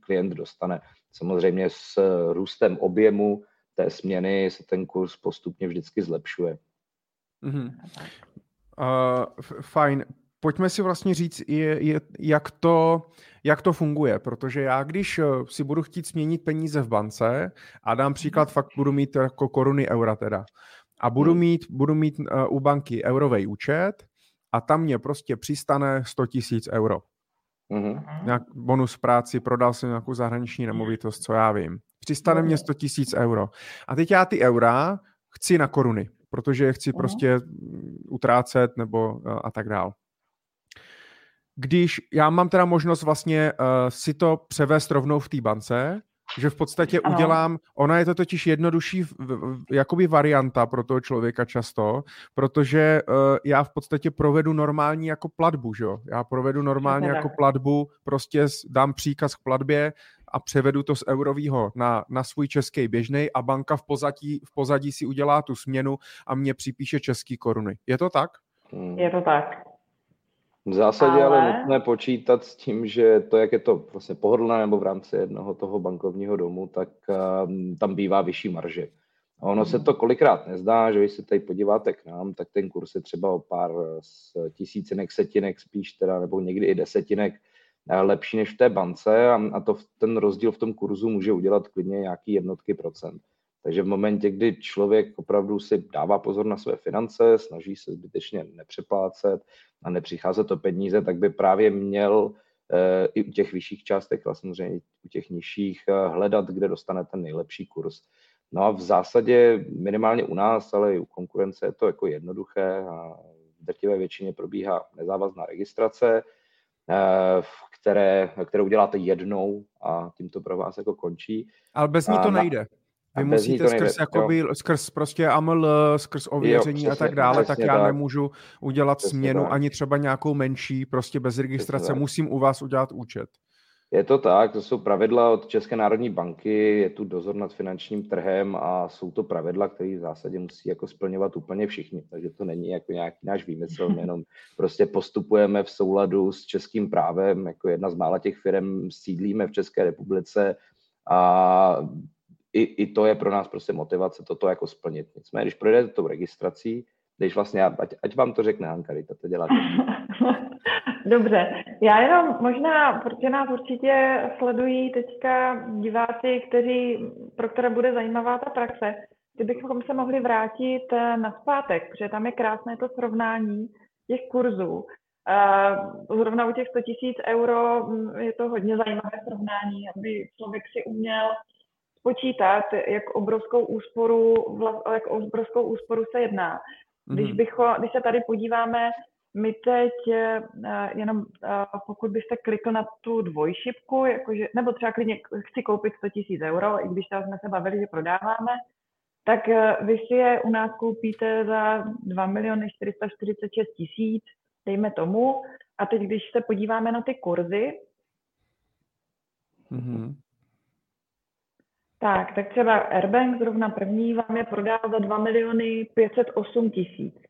klient dostane. Samozřejmě s růstem objemu té směny se ten kurz postupně vždycky zlepšuje. Mm-hmm. Uh, fajn. Pojďme si vlastně říct, je, je, jak, to, jak to funguje, protože já, když eh, si budu chtít změnit peníze v bance a dám příklad, fakt budu mít jako koruny eura teda, a budu hmm. mít, budu mít uh, u banky eurový účet a tam mě prostě přistane 100 tisíc euro. Mm-hmm. Nějak bonus práci, prodal jsem nějakou zahraniční nemovitost, co já vím. Přistane mě 100 tisíc euro. A teď já ty eura chci na koruny, protože je chci mm-hmm. prostě utrácet nebo uh, a tak dál když já mám teda možnost vlastně uh, si to převést rovnou v té bance, že v podstatě ano. udělám, ona je to totiž jednodušší jakoby varianta pro toho člověka často, protože uh, já v podstatě provedu normální jako platbu, že jo? Já provedu normálně jako platbu, prostě dám příkaz k platbě a převedu to z eurového na, na svůj český běžný a banka v pozadí, v pozadí si udělá tu směnu a mě připíše český koruny. Je to tak? Je to tak. V zásadě ale... ale nutné počítat s tím, že to, jak je to vlastně pohodlné nebo v rámci jednoho toho bankovního domu, tak um, tam bývá vyšší marže. A ono se to kolikrát nezdá, že když se tady podíváte k nám, tak ten kurz je třeba o pár tisícinek, setinek spíš teda, nebo někdy i desetinek eh, lepší než v té bance a, a to ten rozdíl v tom kurzu může udělat klidně nějaký jednotky procent. Takže v momentě, kdy člověk opravdu si dává pozor na své finance, snaží se zbytečně nepřeplácet a nepřicházet o peníze, tak by právě měl e, i u těch vyšších částek, ale samozřejmě u těch nižších, e, hledat, kde dostane ten nejlepší kurz. No a v zásadě minimálně u nás, ale i u konkurence je to jako jednoduché a v drtivé většině probíhá nezávazná registrace, eh, které, kterou uděláte jednou a tím to pro vás jako končí. Ale bez ní to nejde. Vy musíte skrz, jakoby, skrz prostě AML, skrz ověření jo, přesně, a tak dále, tak já tak. nemůžu udělat přesně směnu tak. ani třeba nějakou menší, prostě bez registrace, musím u vás udělat účet. Je to tak, to jsou pravidla od České národní banky, je tu dozor nad finančním trhem a jsou to pravidla, které v zásadě musí jako splňovat úplně všichni. Takže to není jako nějaký náš výmysl, my jenom prostě postupujeme v souladu s českým právem, jako jedna z mála těch firm sídlíme v České republice a i, i to je pro nás prostě motivace toto jako splnit. Nicméně, když projdete tou registrací, když vlastně, ať, ať vám to řekne Hanka, to děláte. Dobře, já jenom možná, protože nás určitě sledují teďka diváci, kteří, pro které bude zajímavá ta praxe, kdybychom se mohli vrátit eh, na zpátek, protože tam je krásné to srovnání těch kurzů. Eh, zrovna u těch 100 tisíc euro hm, je to hodně zajímavé srovnání, aby člověk si uměl spočítat, jak obrovskou úsporu, jak obrovskou úsporu se jedná. Když, mhm. bycho, když se tady podíváme my teď eh, jenom eh, pokud byste klikl na tu dvojšipku, jakože, nebo třeba klidně chci koupit 100 000 euro, i když tam jsme se bavili, že prodáváme, tak eh, vy si je u nás koupíte za 2 miliony 446 tisíc, dejme tomu. A teď, když se podíváme na ty kurzy, mm-hmm. Tak, tak třeba Airbank zrovna první vám je prodal za 2 miliony 508 tisíc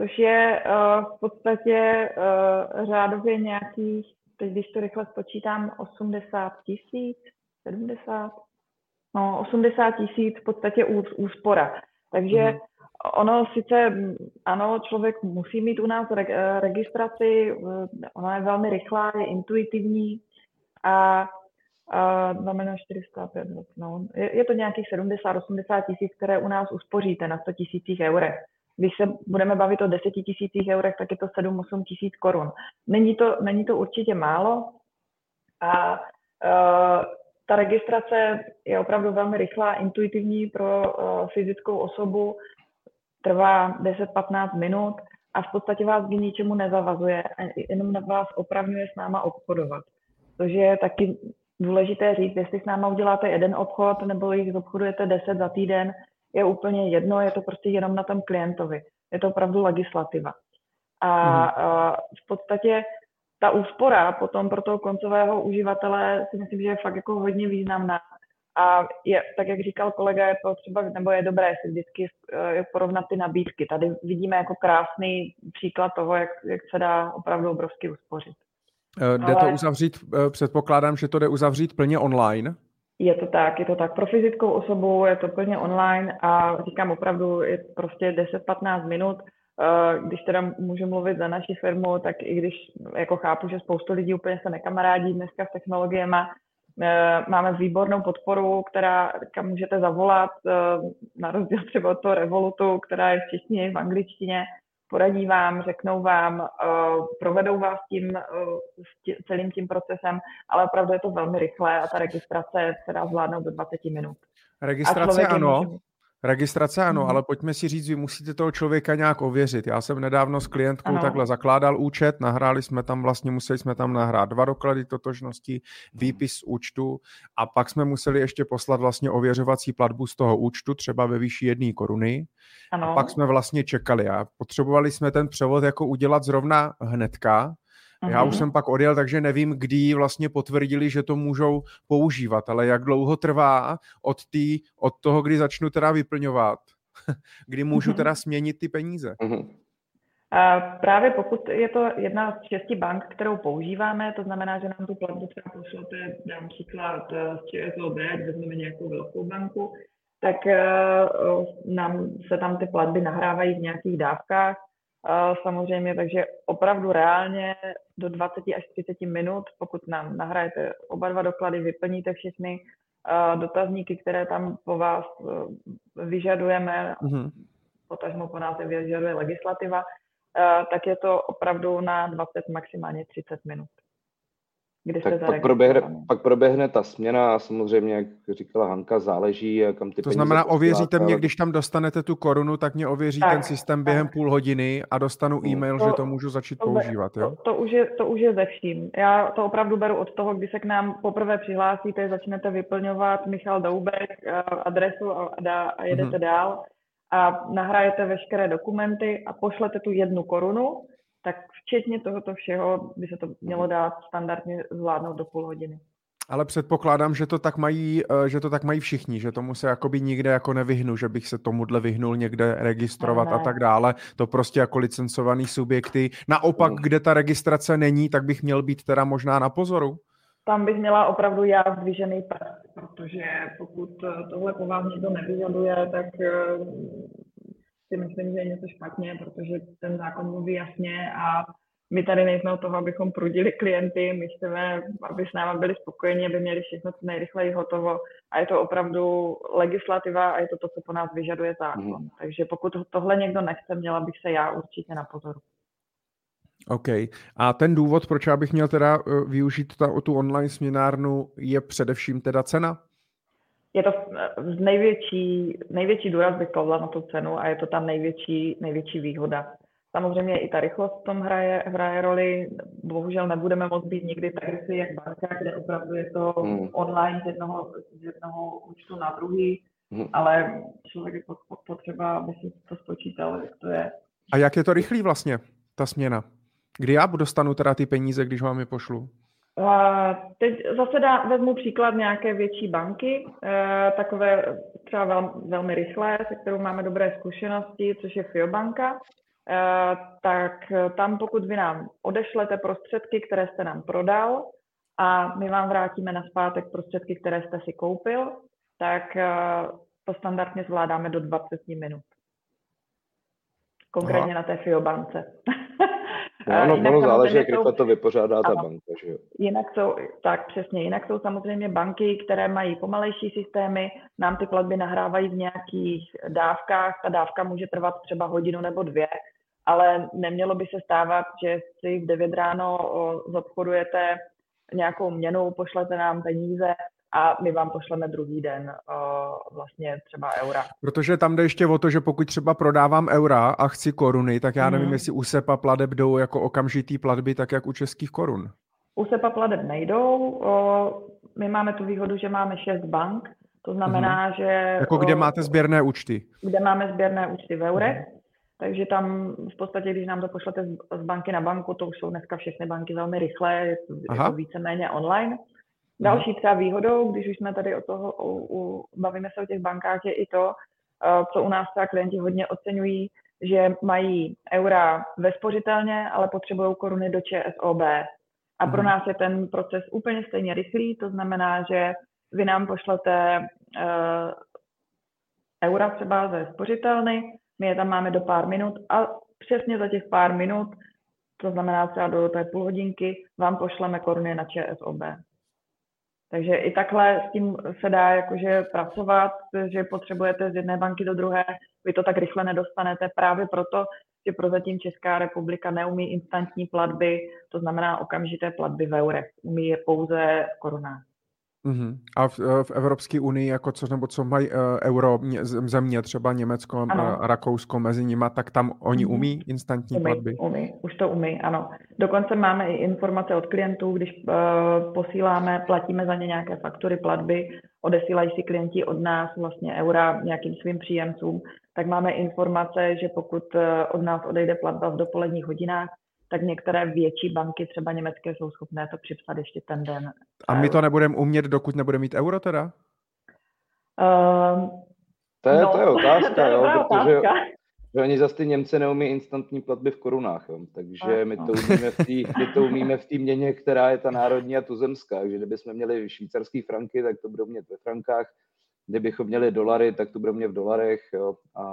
což je uh, v podstatě uh, řádově nějakých, teď když to rychle spočítám, 80 tisíc, 70, no 80 tisíc v podstatě úspora. Takže mm. ono sice, ano, člověk musí mít u nás re, registraci, ona je velmi rychlá, je intuitivní a uh, znamená 405, no, je, je to nějakých 70-80 tisíc, které u nás uspoříte na 100 tisících eurech. Když se budeme bavit o 10 tisících eurech, tak je to 7-8 tisíc korun. Není to, není to určitě málo a uh, ta registrace je opravdu velmi rychlá, intuitivní pro uh, fyzickou osobu, trvá 10-15 minut a v podstatě vás k ničemu nezavazuje, jenom vás opravňuje s náma obchodovat. Což je taky důležité říct, jestli s náma uděláte jeden obchod nebo jich obchodujete 10 za týden, je úplně jedno, je to prostě jenom na tom klientovi. Je to opravdu legislativa. A, mm. a v podstatě ta úspora potom pro toho koncového uživatele si myslím, že je fakt jako hodně významná. A je, tak jak říkal kolega, je potřeba, nebo je dobré si vždycky uh, porovnat ty nabídky. Tady vidíme jako krásný příklad toho, jak, jak se dá opravdu obrovsky uspořit. Uh, jde Ale... to uzavřít, uh, předpokládám, že to jde uzavřít plně online? Je to tak, je to tak. Pro fyzickou osobu je to plně online a říkám opravdu, je prostě 10-15 minut. Eh, když teda můžu mluvit za naši firmu, tak i když jako chápu, že spoustu lidí úplně se nekamarádí dneska s technologiemi, eh, máme výbornou podporu, která, kam můžete zavolat, eh, na rozdíl třeba od toho Revolutu, která je v češtině, v angličtině, poradí vám, řeknou vám, uh, provedou vás tím uh, celým tím procesem, ale opravdu je to velmi rychlé a ta registrace se dá zvládnout do 20 minut. Registrace ano, může... Registrace ano, hmm. ale pojďme si říct, vy musíte toho člověka nějak ověřit. Já jsem nedávno s klientkou ano. takhle zakládal účet, nahráli jsme tam vlastně, museli jsme tam nahrát dva doklady totožnosti, výpis z účtu a pak jsme museli ještě poslat vlastně ověřovací platbu z toho účtu, třeba ve výši jedné koruny. Ano. A pak jsme vlastně čekali a potřebovali jsme ten převod jako udělat zrovna hnedka, Já už jsem pak odjel, takže nevím, kdy vlastně potvrdili, že to můžou používat, ale jak dlouho trvá od, tý, od toho, kdy začnu teda vyplňovat, kdy můžu uhum. teda směnit ty peníze. Uhum. A právě pokud je to jedna z šesti bank, kterou používáme, to znamená, že nám tu platbu třeba pošlete, dám příklad eh, z ČSOB, vezmeme nějakou velkou banku, tak uh, nám se tam ty platby nahrávají v nějakých dávkách samozřejmě, takže opravdu reálně do 20 až 30 minut, pokud nám nahrajete oba dva doklady, vyplníte všechny, dotazníky, které tam po vás vyžadujeme, mm-hmm. potažmo po nás vyžaduje legislativa, tak je to opravdu na 20, maximálně 30 minut kdy tak pak proběhne, pak proběhne ta směna a samozřejmě, jak říkala Hanka, záleží, kam ty To znamená, ověříte mě, když tam dostanete tu korunu, tak mě ověří tak, ten systém během tak. půl hodiny a dostanu hmm. e-mail, to, že to můžu začít to, používat, jo? To, to, už je, to už je ze vším. Já to opravdu beru od toho, kdy se k nám poprvé přihlásíte, začnete vyplňovat Michal Doubek eh, adresu a, a, a jedete hmm. dál a nahrajete veškeré dokumenty a pošlete tu jednu korunu tak včetně tohoto všeho by se to mělo dát standardně zvládnout do půl hodiny. Ale předpokládám, že to tak mají, eh, že to tak mají všichni, že tomu se jakoby nikde jako nevyhnu, že bych se tomuhle vyhnul někde registrovat ne, ne. a tak dále. To prostě jako licencovaný subjekty. Naopak, mm. kde ta registrace není, tak bych měl být teda možná na pozoru. Tam bych měla opravdu já zdvižený prst, protože pokud tohle po vás někdo nevyžaduje, tak eh, si myslím, že je něco špatně, protože ten zákon mluví jasně a my tady nejsme od toho, abychom prudili klienty, my chceme, aby s námi byli spokojeni, aby měli všechno co nejrychleji hotovo a je to opravdu legislativa a je to to, co po nás vyžaduje zákon. Mm. Takže pokud tohle někdo nechce, měla bych se já určitě na pozoru. OK. A ten důvod, proč já bych měl teda eh, využít ta, tu online směnárnu, je především teda cena? Je to největší, největší důraz bych kladla na tu cenu a je to tam největší, největší výhoda. Samozřejmě i ta rychlost v tom hraje, hraje roli. Bohužel nebudeme moct být nikdy tak rychlí jak banka, kde opravdu je to hmm. online z jednoho, z jednoho účtu na druhý, hmm. ale člověk je potřeba, aby si to spočítal, jak to je. A jak je to rychlý vlastně, ta směna? Kdy já dostanu teda ty peníze, když vám je pošlu? Teď zase dá, vezmu příklad nějaké větší banky, eh, takové třeba vel, velmi rychlé, se kterou máme dobré zkušenosti, což je Fiobanka. Eh, tak tam, pokud vy nám odešlete prostředky, které jste nám prodal a my vám vrátíme na zpátek prostředky, které jste si koupil, tak eh, to standardně zvládáme do 20 minut. Konkrétně Aha. na té Fiobance. No, ono, ono záleží, jak rychle to vypořádá ta ano, banka. Že jo? Jinak jsou, tak přesně, jinak jsou samozřejmě banky, které mají pomalejší systémy, nám ty platby nahrávají v nějakých dávkách, ta dávka může trvat třeba hodinu nebo dvě, ale nemělo by se stávat, že si v 9 ráno zobchodujete nějakou měnu, pošlete nám peníze a my vám pošleme druhý den uh, vlastně třeba eura. Protože tam jde ještě o to, že pokud třeba prodávám eura a chci koruny, tak já nevím, hmm. jestli u SEPA pladeb jdou jako okamžitý platby, tak jak u českých korun. U SEPA pladeb nejdou. Uh, my máme tu výhodu, že máme šest bank, to znamená, hmm. že... Jako kde uh, máte sběrné účty? Kde máme sběrné účty v eurech. Hmm. Takže tam v podstatě, když nám to pošlete z banky na banku, to už jsou dneska všechny banky velmi rychlé, je to, je to víceméně online. Další třeba výhodou, když už jsme tady o toho, o, o, bavíme se o těch bankách, je i to, uh, co u nás třeba klienti hodně oceňují, že mají eura ve spořitelně, ale potřebují koruny do ČSOB. A pro mhm. nás je ten proces úplně stejně rychlý, to znamená, že vy nám pošlete uh, eura třeba ze spořitelny, my je tam máme do pár minut a přesně za těch pár minut, to znamená třeba do té půl hodinky, vám pošleme koruny na ČSOB. Takže i takhle s tím se dá jakože pracovat, že potřebujete z jedné banky do druhé, vy to tak rychle nedostanete právě proto, že prozatím Česká republika neumí instantní platby, to znamená okamžité platby v eurech, umí je pouze v korunách. Uh-huh. A v, eh, v Evropské unii, jako co, nebo co mají uh, euro země, třeba Německo a Rakousko mezi nimi, tak tam oni uh-huh. umí instantní umí, platby? Umí, už to umí, ano. Dokonce máme i informace od klientů, když uh, posíláme, platíme za ně nějaké faktury platby, odesílají si klienti od nás vlastně eura nějakým svým příjemcům, tak máme informace, že pokud od nás odejde platba v dopoledních hodinách, tak některé větší banky, třeba německé, jsou schopné to připsat ještě ten den. A my to nebudeme umět, dokud nebudeme mít euro teda? Uh, to, je, no, to je otázka, to je jo, protože otázka. že oni zase ty Němci neumí instantní platby v korunách, jo. takže my to, umíme v tý, my to umíme v té měně, která je ta národní a tuzemská, takže kdybychom měli švýcarský franky, tak to budou mít ve frankách, kdybychom měli dolary, tak to budou mít v dolarech jo. a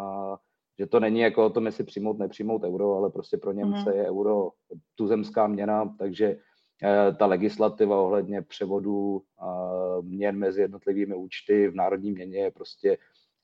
že to není jako o tom, jestli přijmout, nepřijmout euro, ale prostě pro Němce mm. je euro tuzemská měna, takže eh, ta legislativa ohledně převodu měn mezi jednotlivými účty v národní měně je prostě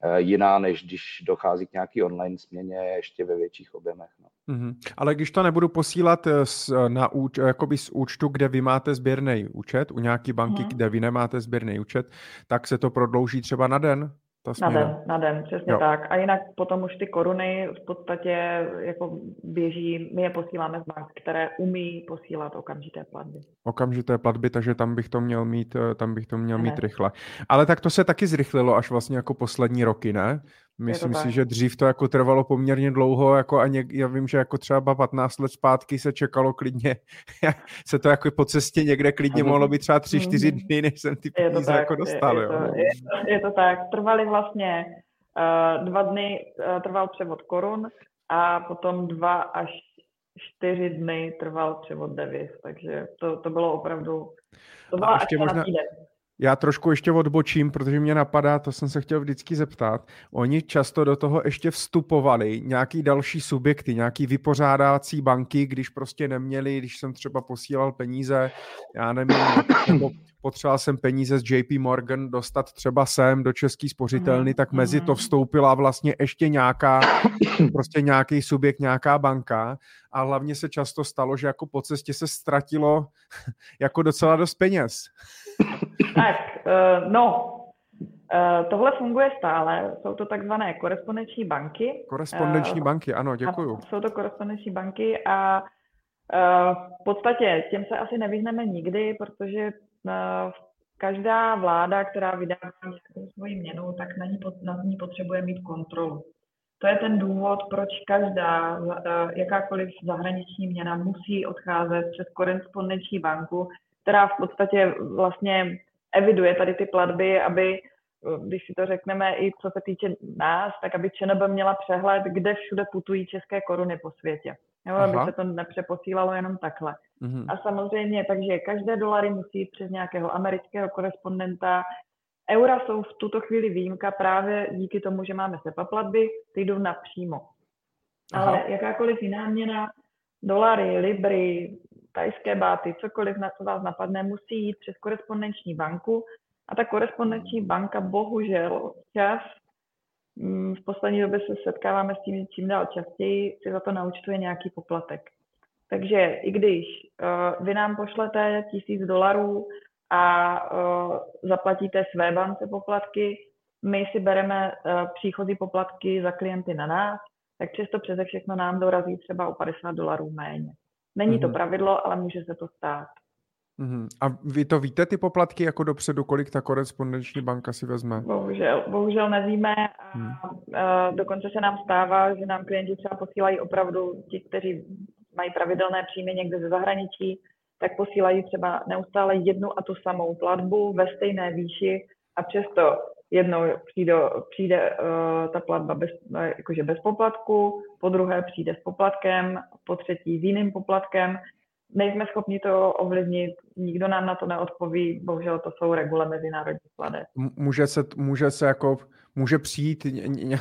Eh, jiná, než když dochází k nějaký online směně ještě ve větších objemech. No. Mm-hmm. Ale když to nebudu posílat eh, z, na úč, jakoby z účtu, kde vy máte sběrný účet, u nějaké banky, mm. kde vy nemáte sběrný účet, tak se to prodlouží třeba na den? Ta Na den, na den, přesně jo. tak. A jinak potom už ty koruny v podstatě jako běží, my je posíláme z bank, které umí posílat okamžité platby. Okamžité platby, takže tam bych to měl mít, eh, tam bych to měl ne. mít rychle. Ale tak to se taky zrychlilo až vlastně jako poslední roky, ne? Myslím si, že dřív to jako trvalo poměrně dlouho, jako a něk, já vím, že jako třeba 15 let zpátky se čekalo klidně, se to jako po cestě někde klidně mohlo být třeba 3-4 mhm. dny, než jsem ty peníze jako dostal. Je, je, to, je, to, je to tak, trvali vlastně uh, dva dny, uh, trval převod korun a potom dva až čtyři dny trval převod devis, takže to, to bylo opravdu, to byla až možná... týden. Já trošku ještě odbočím, protože mě napadá, to jsem se chtěl vždycky zeptat. Oni často do toho ještě vstupovali nějaký další subjekty, nějaký vypořádácí banky, když prostě neměli, když jsem třeba posílal peníze, já nevím, nebo potřeboval jsem peníze z JP Morgan dostat třeba sem do Český spořitelny, mhm, tak mezi to mhm. vstoupila vlastně ještě nějaká, prostě nějaký subjekt, nějaká banka a hlavně se často stalo, že jako po cestě se ztratilo jako docela dost peněz. Tak, uh, no, Uh, tohle funguje stále, jsou to takzvané korespondenční banky. Korespondenční uh, banky, ano, děkuju. Jsou to korespondenční banky a uh, v podstatě těm se asi nevyhneme nikdy, protože uh, každá vláda, která vydává nějakou svoji měnu, tak na ní, na ní potřebuje mít kontrolu. To je ten důvod, proč každá, jakákoliv zahraniční měna musí odcházet přes korespondenční banku, která v podstatě vlastně eviduje tady ty platby, aby, když si to řekneme i co se týče nás, tak aby ČNB měla přehled, kde všude putují české koruny po světě. Jo, aby se to nepřeposílalo jenom takhle. Mm-hmm. A samozřejmě, takže každé dolary musí jít přes nějakého amerického korespondenta. Eura jsou v tuto chvíli výjimka právě díky tomu, že máme SEPA platby, ty jdou napřímo. Aha. Ale jakákoliv jiná měna, dolary, libry, tajské báty, cokoliv, na co vás napadne, musí jít přes korespondenční banku a ta korespondenční banka bohužel čas mm, v poslední době se setkáváme s tím čím dál častěji, si za to naučtuje nějaký poplatek. Takže i když uh, vy nám pošlete tisíc dolarů a uh, zaplatíte své bance poplatky, my si bereme uh, příchozí poplatky za klienty na nás, tak přesto přeze všechno nám dorazí třeba o 50 dolarů méně. Není to mm-hmm. pravidlo, ale může se to stát. Mm-hmm. A vy to víte, ty poplatky, jako dopředu, kolik ta korespondenční banka si vezme? Bohužel, bohužel nevíme a, hmm. a dokonce se nám stává, že nám klienti třeba posílají opravdu ti, kteří mají pravidelné příjmy někde ze zahraničí, tak posílají třeba neustále jednu a tu samou platbu ve stejné výši a přesto jednou přijde, přijde uh, ta platba bez, jakože bez poplatku, po druhé přijde s poplatkem, po třetí s jiným poplatkem. Nejsme schopni to ovlivnit, nikdo nám na to neodpoví, bohužel to jsou regule mezinárodních pladeb. Může se, může se jako, může přijít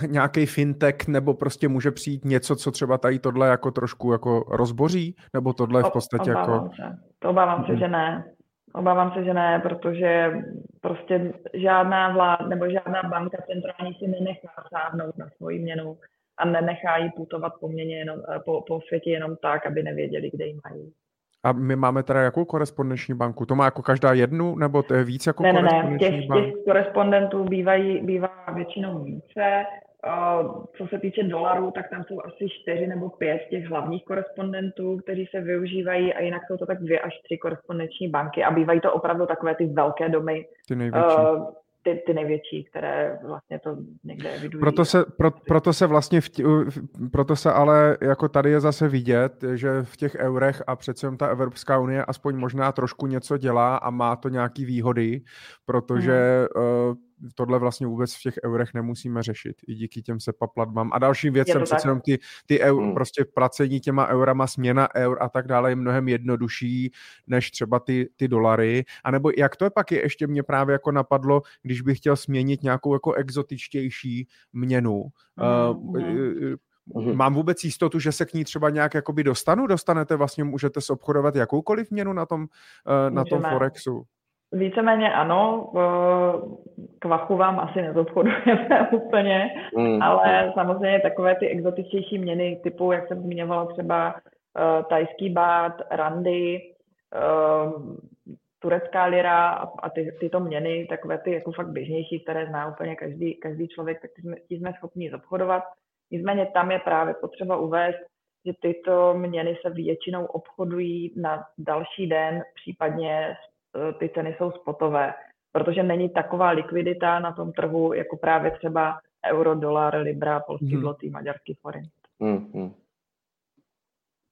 nějaký fintech, nebo prostě může přijít něco, co třeba tady tohle jako trošku jako rozboří, nebo tohle v podstatě o, obávám jako... Se. To obávám se, mhm. že ne. Obávám se, že ne, protože prostě žádná vláda nebo žádná banka centrální si nenechá sáhnout na svoji měnu a nenechá ji putovat po, měně jenom, eh, po, po světě jenom tak, aby nevěděli, kde ji mají. A my máme teda jakou korespondenční banku? To má jako každá jednu, nebo to je víc jako ne, korespondenční ne, ne. Těch, bank? těch korespondentů bývají, bývá většinou více. Co se týče dolarů, tak tam jsou asi čtyři nebo pět těch hlavních korespondentů, kteří se využívají a jinak jsou to tak dvě až tři korespondenční banky a bývají to opravdu takové ty velké domy. Ty největší. Ty, ty největší, které vlastně to někde evidují. Proto se, pro, proto se vlastně, v proto se ale jako tady je zase vidět, že v těch eurech a přece ta Evropská unie aspoň možná trošku něco dělá a má to nějaký výhody, protože mm. Tohle vlastně vůbec v těch eurech nemusíme řešit, i díky těm SEPA platbám. A dalším věcem přece jenom ty, ty eur, hmm. prostě placení těma eurama, směna eur a tak dále je mnohem jednodušší než třeba ty, ty dolary. A nebo jak to je pak je, ještě mě právě jako napadlo, když bych chtěl směnit nějakou jako exotičtější měnu. Hmm. Uh, Mám vůbec jistotu, že se k ní třeba nějak jakoby dostanu? Dostanete vlastně, můžete se obchodovat jakoukoliv měnu na tom, uh, na tom Forexu? Víceméně ano, kvachu vám asi nezobchodujeme úplně, mm. ale samozřejmě takové ty exotičtější měny typu, jak jsem zmiňovala třeba uh, tajský bát, randy, uh, turecká lira a, ty, tyto měny, takové ty jako fakt běžnější, které zná úplně každý, každý člověk, tak ty jsme, ty jsme schopni zobchodovat. Nicméně tam je právě potřeba uvést, že tyto měny se většinou obchodují na další den, případně Eh, ty ceny jsou spotové, protože není taková likvidita na tom trhu, jako právě třeba euro, dolar, libra, polský hmm. zlotý, maďarský forint. Hmm, hmm.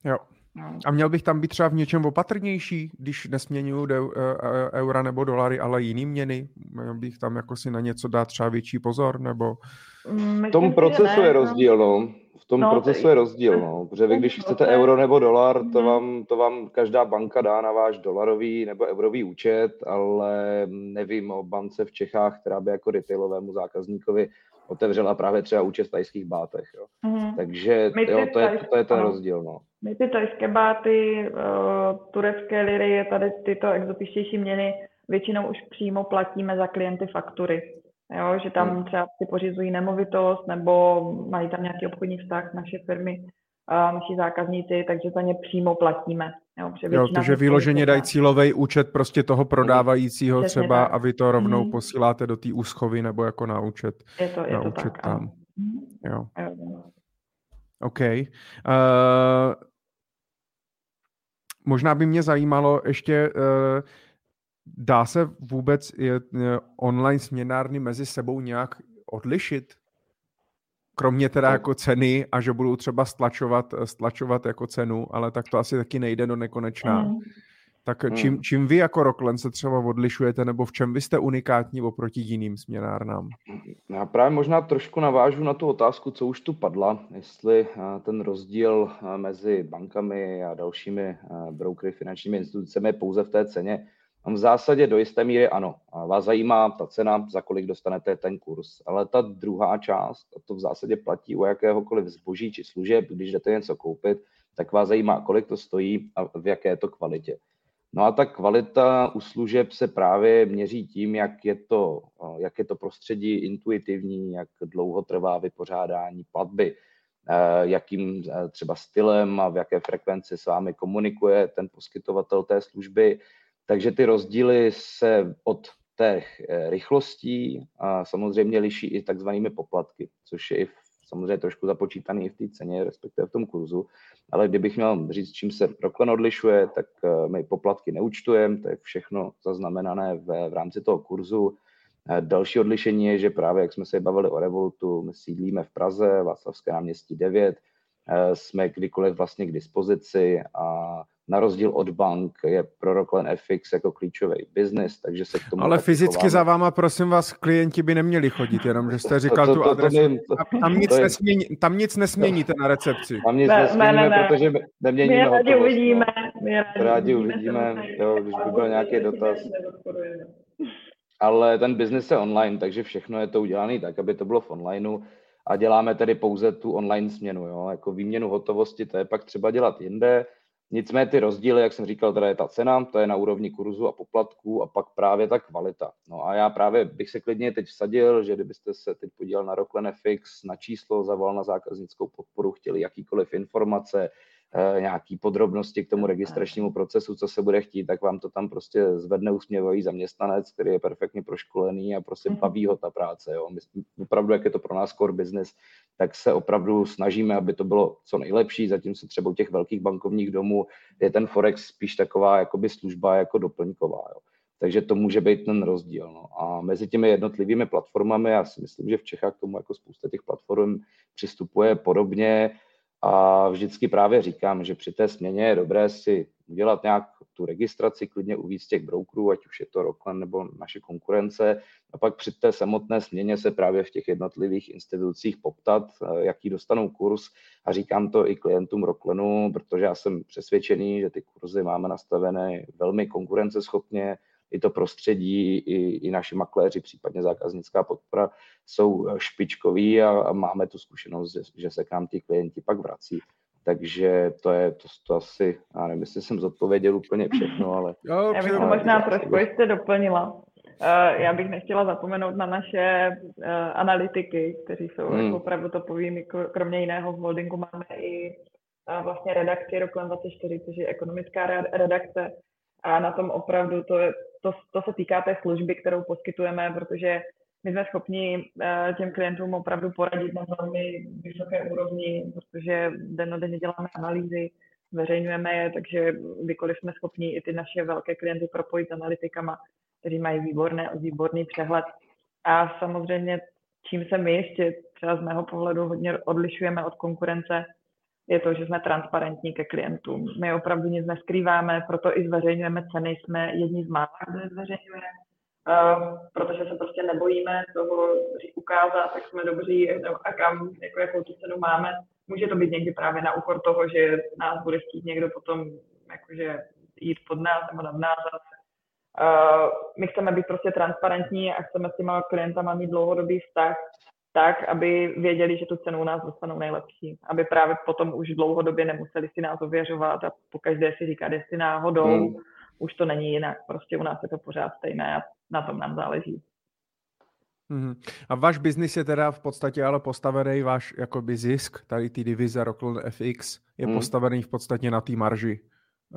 Jo. No. A měl bych tam být třeba v něčem opatrnější, když nesměňuju de- eh, eh, eura nebo dolary, ale jiný měny? Měl bych tam jako si na něco dát třeba větší pozor, nebo... Mm, v tom procesu je no. rozdíl, no tom no, procesu je rozdíl, no, protože vy, když chcete euro nebo dolar, to mhm. vám, to vám každá banka dá na váš dolarový nebo eurový účet, ale nevím o bance v Čechách, která by jako retailovému zákazníkovi otevřela právě třeba účet v tajských bátech. Jo. Mm. Takže jo, to, je, to je ten rozdíl. No. My ty tajské báty, uh, turecké liry, tady tyto exotičtější měny většinou už přímo platíme za klienty faktury. Jo, že tam hmm. třeba si pořizují nemovitost nebo mají tam nějaký obchodní vztah naše firmy, naši zákazníci, takže za ně přímo platíme. Jo, jo takže vyloženě dají cílový účet prostě toho prodávajícího Přesně třeba tak. a vy to rovnou hmm. posíláte do té úschovy nebo jako na účet. Je to, je na to účet tak, tam. Mhm. Jo. jo. OK. Uh, možná by mě zajímalo ještě, uh, Dá se vůbec je, online směnárny mezi sebou nějak odlišit? Kromě teda jako ceny a že budou třeba stlačovat, stlačovat jako cenu, ale tak to asi taky nejde do nekonečná. Mm. Tak mm. čím, čím vy jako Rockland se třeba odlišujete, nebo v čem vy jste unikátní oproti jiným směnárnám? Já právě možná trošku navážu na tu otázku, co už tu padla, jestli eh, ten rozdíl eh, mezi bankami a dalšími eh, brokery, finančními institucemi je pouze v té ceně. V zásadě do jisté míry ano. A vás zajímá ta cena, za kolik dostanete ten kurz. Ale ta druhá část, a to v zásadě platí u jakéhokoliv zboží či služeb, když jdete něco koupit, tak vás zajímá, kolik to stojí a v jaké je to kvalitě. No a ta kvalita u služeb se právě měří tím, jak je to, jak je to prostředí intuitivní, jak dlouho trvá vypořádání platby, eh, jakým eh, třeba stylem a v jaké frekvenci s vámi komunikuje ten poskytovatel té služby, takže ty rozdíly se od těch eh, rychlostí a samozřejmě liší i takzvanými poplatky, což je i samozřejmě trošku započítaný v té ceně, respektive v tom kurzu. Ale kdybych měl říct, čím se Rockland odlišuje, tak eh, my poplatky neúčtujeme, to je všechno zaznamenané v, v rámci toho kurzu. Eh, další odlišení je, že právě jak jsme se bavili o Revolutu, my sídlíme v Praze, Václavské náměstí 9, jsme kdykoliv vlastně k dispozici a na rozdíl od bank je pro Rockland FX jako klíčový biznis, takže se k tomu... Ale fyzicky chováme. za váma, prosím vás, klienti by neměli chodit, jenom že jste říkal to, to, to, tu adresu. To, to, tam, nic je... nesmění, tam nic nesměníte na recepci. Tam nic ne, nesměníme, ne, ne, protože neměníme My rádi uvidíme. My rádi, rádi uvidíme, jo, když by byl nějaký dotaz. Ale ten biznis je online, takže všechno je to udělané tak, aby to bylo v onlineu a děláme tedy pouze tu online směnu, jo, jako výměnu hotovosti, to je pak třeba dělat jinde, Nicméně ty rozdíly, jak jsem říkal, teda je ta cena, to je na úrovni kurzu a poplatků a pak právě ta kvalita. No a já právě bych se klidně teď vsadil, že kdybyste se teď podíval na Rockland FX, na číslo, zavolal na zákaznickou podporu, chtěli jakýkoliv informace, nějaký podrobnosti k tomu registračnímu procesu, co se bude chtít, tak vám to tam prostě zvedne usměvavý zaměstnanec, který je perfektně proškolený a prostě mhm. baví ho ta práce. Jo. My opravdu, jak je to pro nás core business, tak se opravdu snažíme, aby to bylo co nejlepší, zatímco třeba u těch velkých bankovních domů je ten Forex spíš taková jakoby služba jako doplňková. Jo. Takže to může být ten rozdíl. No. A mezi těmi jednotlivými platformami, já si myslím, že v Čechách k tomu jako spousta těch platform přistupuje podobně. A vždycky právě říkám, že při té směně je dobré si udělat nějak tu registraci, klidně u víc těch brokerů, ať už je to Rockland nebo naše konkurence, a pak při té samotné směně se právě v těch jednotlivých institucích poptat, eh, jaký dostanou kurz. A říkám to i klientům Rocklanu, protože já jsem přesvědčený, že ty kurzy máme nastavené velmi konkurenceschopně, i to prostředí, i, i naši makléři, případně zákaznická podpora jsou špičkoví a, a máme tu zkušenost, že, že se k nám ty klienti pak vrací. takže to je to, to asi, já nevím, jestli jsem zodpověděl úplně všechno, ale... Jo, já bych to možná trošku ještě doplnila. Uh, já bych nechtěla zapomenout na naše uh, analytiky, kteří jsou hmm. jako opravdu topoví. kromě jiného v holdingu máme i vlastně redakci Roklem 24, což je ekonomická redakce. A na tom opravdu to, je, to, to se týká té služby, kterou poskytujeme, protože my jsme schopni uh, těm klientům opravdu poradit na velmi vysoké úrovni, protože dennodenně děláme analýzy, zveřejňujeme je, takže kdykoliv jsme schopni i ty naše velké klienty propojit s analytikama, kteří mají výborné, výborný přehled. A samozřejmě, čím se my ještě třeba z mého pohledu hodně odlišujeme od konkurence, je to, že jsme transparentní ke klientům. My opravdu nic neskrýváme, proto i zveřejňujeme ceny, jsme jedni z mála, kdo je zveřejňuje, uh, protože se prostě nebojíme toho ukázat, tak jsme dobří a kam, jako, jakou tu cenu máme. Může to být někdy právě na úkor toho, že nás bude chtít někdo potom jakože jít pod nás nebo nad nás, Uh, my chceme být prostě transparentní a chceme s těma klientama mít dlouhodobý vztah, tak, aby věděli, že tu cenu u nás dostanou nejlepší. Aby právě potom už dlouhodobě nemuseli si nás ověřovat a po každé si říkat, jestli náhodou hmm. už to není jinak. Prostě u nás je to pořád stejné a na tom nám záleží. Mm-hmm. A váš biznis je teda v podstatě ale postavený, váš jakoby zisk, tady ty divize Rocklon FX, je mm. postavený v podstatě na té marži,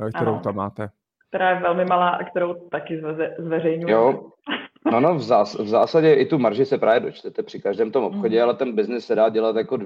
eh, kterou ano. tam máte která je velmi malá a kterou taky zve, zveřejňuji. Jo, no, no v, zás, v zásadě i tu marži se právě dočtete při každém tom obchodě, mm. ale ten biznis se dá dělat jako